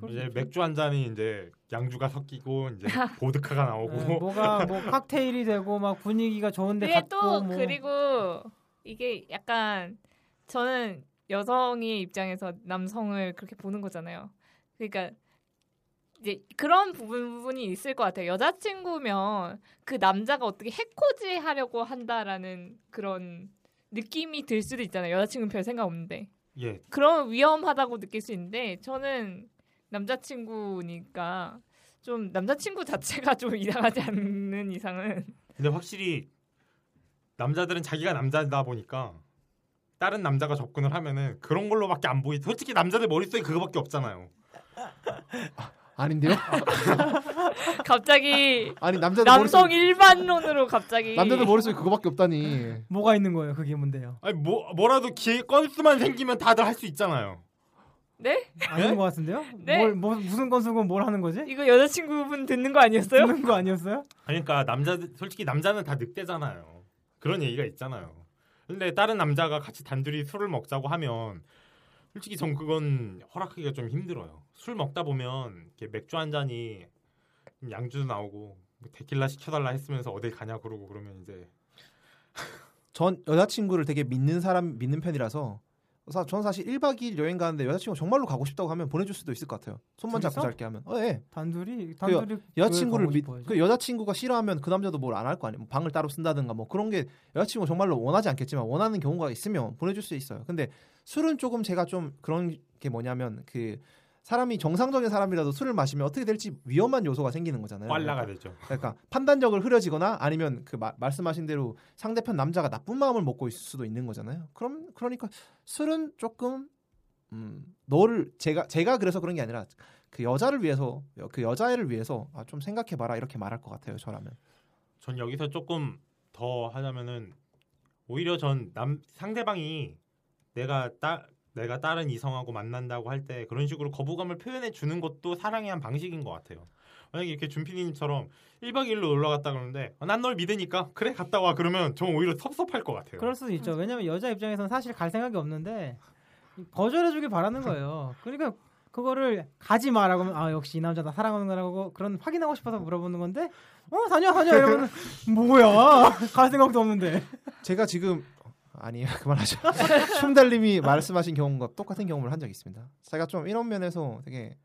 음. 이제 맥주 한 잔이 이제 양주가 섞이고 이제 보드카가 나오고 네, 뭐가 뭐 칵테일이 되고 막 분위기가 좋은데 그게 또 뭐 그리고 이게 약간 저는 여성의 입장에서 남성을 그렇게 보는 거잖아요. 그러니까 이제 그런 부분이 있을 것 같아요. 여자친구면 그 남자가 어떻게 해코지 하려고 한다라는 그런 느낌이 들 수도 있잖아요. 여자친구는 별 생각 없는데. 예 그런 위험하다고 느낄 수 있는데 저는 남자친구니까 좀 남자친구 자체가 좀 이상하지 않는 이상은 근데 확실히 남자들은 자기가 남자다 보니까 다른 남자가 접근을 하면은 그런 걸로밖에 안 보이. 솔직히 남자들 머릿속에 그거밖에 없잖아요. 아닌데요? 갑자기 아니 남자들 남성 머릿속에 일반론으로 갑자기 남자들 머릿속에 그거밖에 없다니. 뭐가 있는 거예요? 그게 문제요. 아니 뭐 뭐라도 기회 건수만 생기면 다들 할 수 있잖아요. 네? 아닌 것 같은데요? 네. 뭘, 뭐, 무슨 건수고 뭘 하는 거지? 이거 여자친구분 듣는 거 아니었어요? 듣는 거 아니었어요? 그러니까 남자들 솔직히 남자는 다 늑대잖아요. 그런 얘기가 있잖아요. 근데 다른 남자가 같이 단둘이 술을 먹자고 하면 솔직히 전 그건 허락하기가 좀 힘들어요. 술 먹다 보면 이렇게 맥주 한 잔이 양주도 나오고 뭐 데킬라 시켜달라 했으면서 어딜 가냐 그러고 그러면 이제 전 여자친구를 되게 믿는 사람 믿는 편이라서 사, 전 사실 1박 2일 여행 가는데 여자친구 정말로 가고 싶다고 하면 보내줄 수도 있을 것 같아요. 손만 잡고? 잘게 하면. 어, 예. 단둘이 그 단둘이 여자친구를 왜 믿, 가고 싶어 그 여자친구가 싫어하면 그 남자도 뭘 안 할 거 아니에요. 뭐 방을 따로 쓴다든가 뭐 그런 게 여자친구 정말로 원하지 않겠지만 원하는 경우가 있으면 보내줄 수 있어요. 근데 술은 조금 제가 좀 그런 게 뭐냐면 그 사람이 정상적인 사람이라도 술을 마시면 어떻게 될지 위험한 요소가 생기는 거잖아요. 꽐라가 되죠. 그러니까 판단력을 흐려지거나 아니면 그 마- 말씀하신 대로 상대편 남자가 나쁜 마음을 먹고 있을 수도 있는 거잖아요. 그럼 그러니까 술은 조금 음, 너를 제가 제가 그래서 그런 게 아니라 그 여자를 위해서 그 여자애를 위해서 아, 좀 생각해 봐라 이렇게 말할 것 같아요. 저라면. 전 여기서 조금 더 하자면은 오히려 전 남 상대방이 내가 따 내가 다른 이성하고 만난다고 할 때 그런 식으로 거부감을 표현해 주는 것도 사랑의 한 방식인 것 같아요. 만약에 이렇게 준피디님처럼 1박 2일로 놀러 갔다 그러는데 난 널 믿으니까 그래 갔다 와 그러면 전 오히려 섭섭할 것 같아요. 그럴 수도 있죠. 왜냐면 여자 입장에서는 사실 갈 생각이 없는데 거절해 주길 바라는 거예요. 그러니까 그거를 가지 마라고 하면 아 역시 이 남자 나 사랑하는구나라고 그런 확인하고 싶어서 물어보는 건데 어 다녀 다녀 이러면 뭐야 갈 생각도 없는데 제가 지금 아니에요 그만하죠. 춤달님이 말씀하신 경험과 똑같은 경험을 한 적이 있습니다. 제가 좀 이런 면에서 되게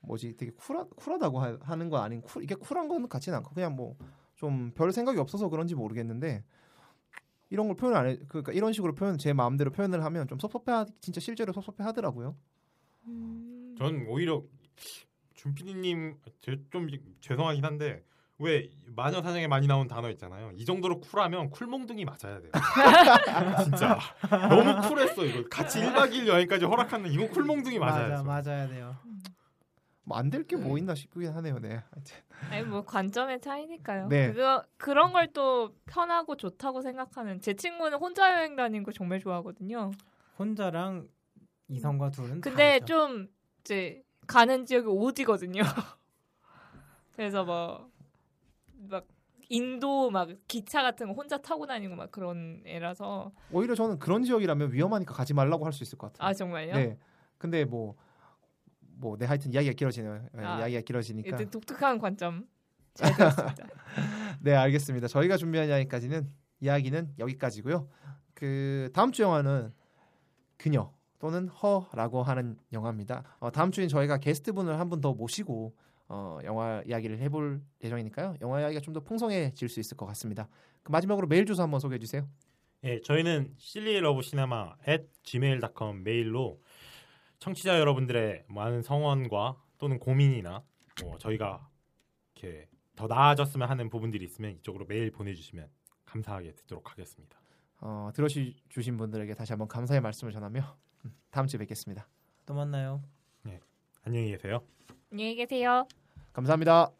뭐지 되게 쿨하, 쿨하다고 하, 하는 건 아닌 쿨 이게 쿨한 건 같지는 않고 그냥 뭐 좀 별 생각이 없어서 그런지 모르겠는데 이런 걸 표현 안 해, 그러니까 이런 식으로 표현 제 마음대로 표현을 하면 좀 섭섭해 진짜 실제로 섭섭해 하더라고요. 전 오히려 준피디님 좀 죄송하긴 한데 왜 마녀 사냥에 많이 나온 단어 있잖아요. 이 정도로 쿨하면 쿨몽둥이 맞아야 돼요. 진짜 너무 쿨했어 이거. 같이 1박 2일 여행까지 허락하는 이건 쿨몽둥이 맞아야죠. 맞아 맞아야 돼요. 뭐 안될 게 뭐 있나 싶긴 하네요. 네. 아니 뭐 관점의 차이니까요. 네. 그거 그런 걸 또 편하고 좋다고 생각하는 제 친구는 혼자 여행 다니는 거 정말 좋아하거든요. 혼자랑 이성과 둘은 근데 다르죠. 좀 이제 가는 지역이 오지거든요. 그래서 뭐 막 인도 막 기차 같은 거 혼자 타고 다니고 막 그런 애라서 오히려 저는 그런 지역이라면 위험하니까 가지 말라고 할 수 있을 것 같아요. 아 정말요? 네. 근데 뭐 뭐 네 하여튼 이야기가 길어지네요. 네, 아, 이야기가 길어지니까. 독특한 관점 잘 들었습니다. 네, 알겠습니다. 저희가 준비한 이야기까지는 이야기는 여기까지고요. 그 다음 주 영화는 그녀 또는 허라고 하는 영화입니다. 어, 다음 주엔 저희가 게스트 분을 한 분 더 모시고 어, 영화 이야기를 해볼 예정이니까요. 영화 이야기가 좀 더 풍성해질 수 있을 것 같습니다. 그 마지막으로 메일 주소 한번 소개해 주세요. 예, 저희는 실리러브시네마 at gmail.com 메일로 청취자 여러분들의 많은 성원과 또는 고민이나 뭐 저희가 이렇게 더 나아졌으면 하는 부분들이 있으면 이쪽으로 메일 보내주시면 감사하게 듣도록 하겠습니다. 어, 들어주신 분들에게 다시 한번 감사의 말씀을 전하며 음, 다음 주에 뵙겠습니다. 또 만나요. 예, 안녕히 계세요. 안녕히 계세요. 감사합니다.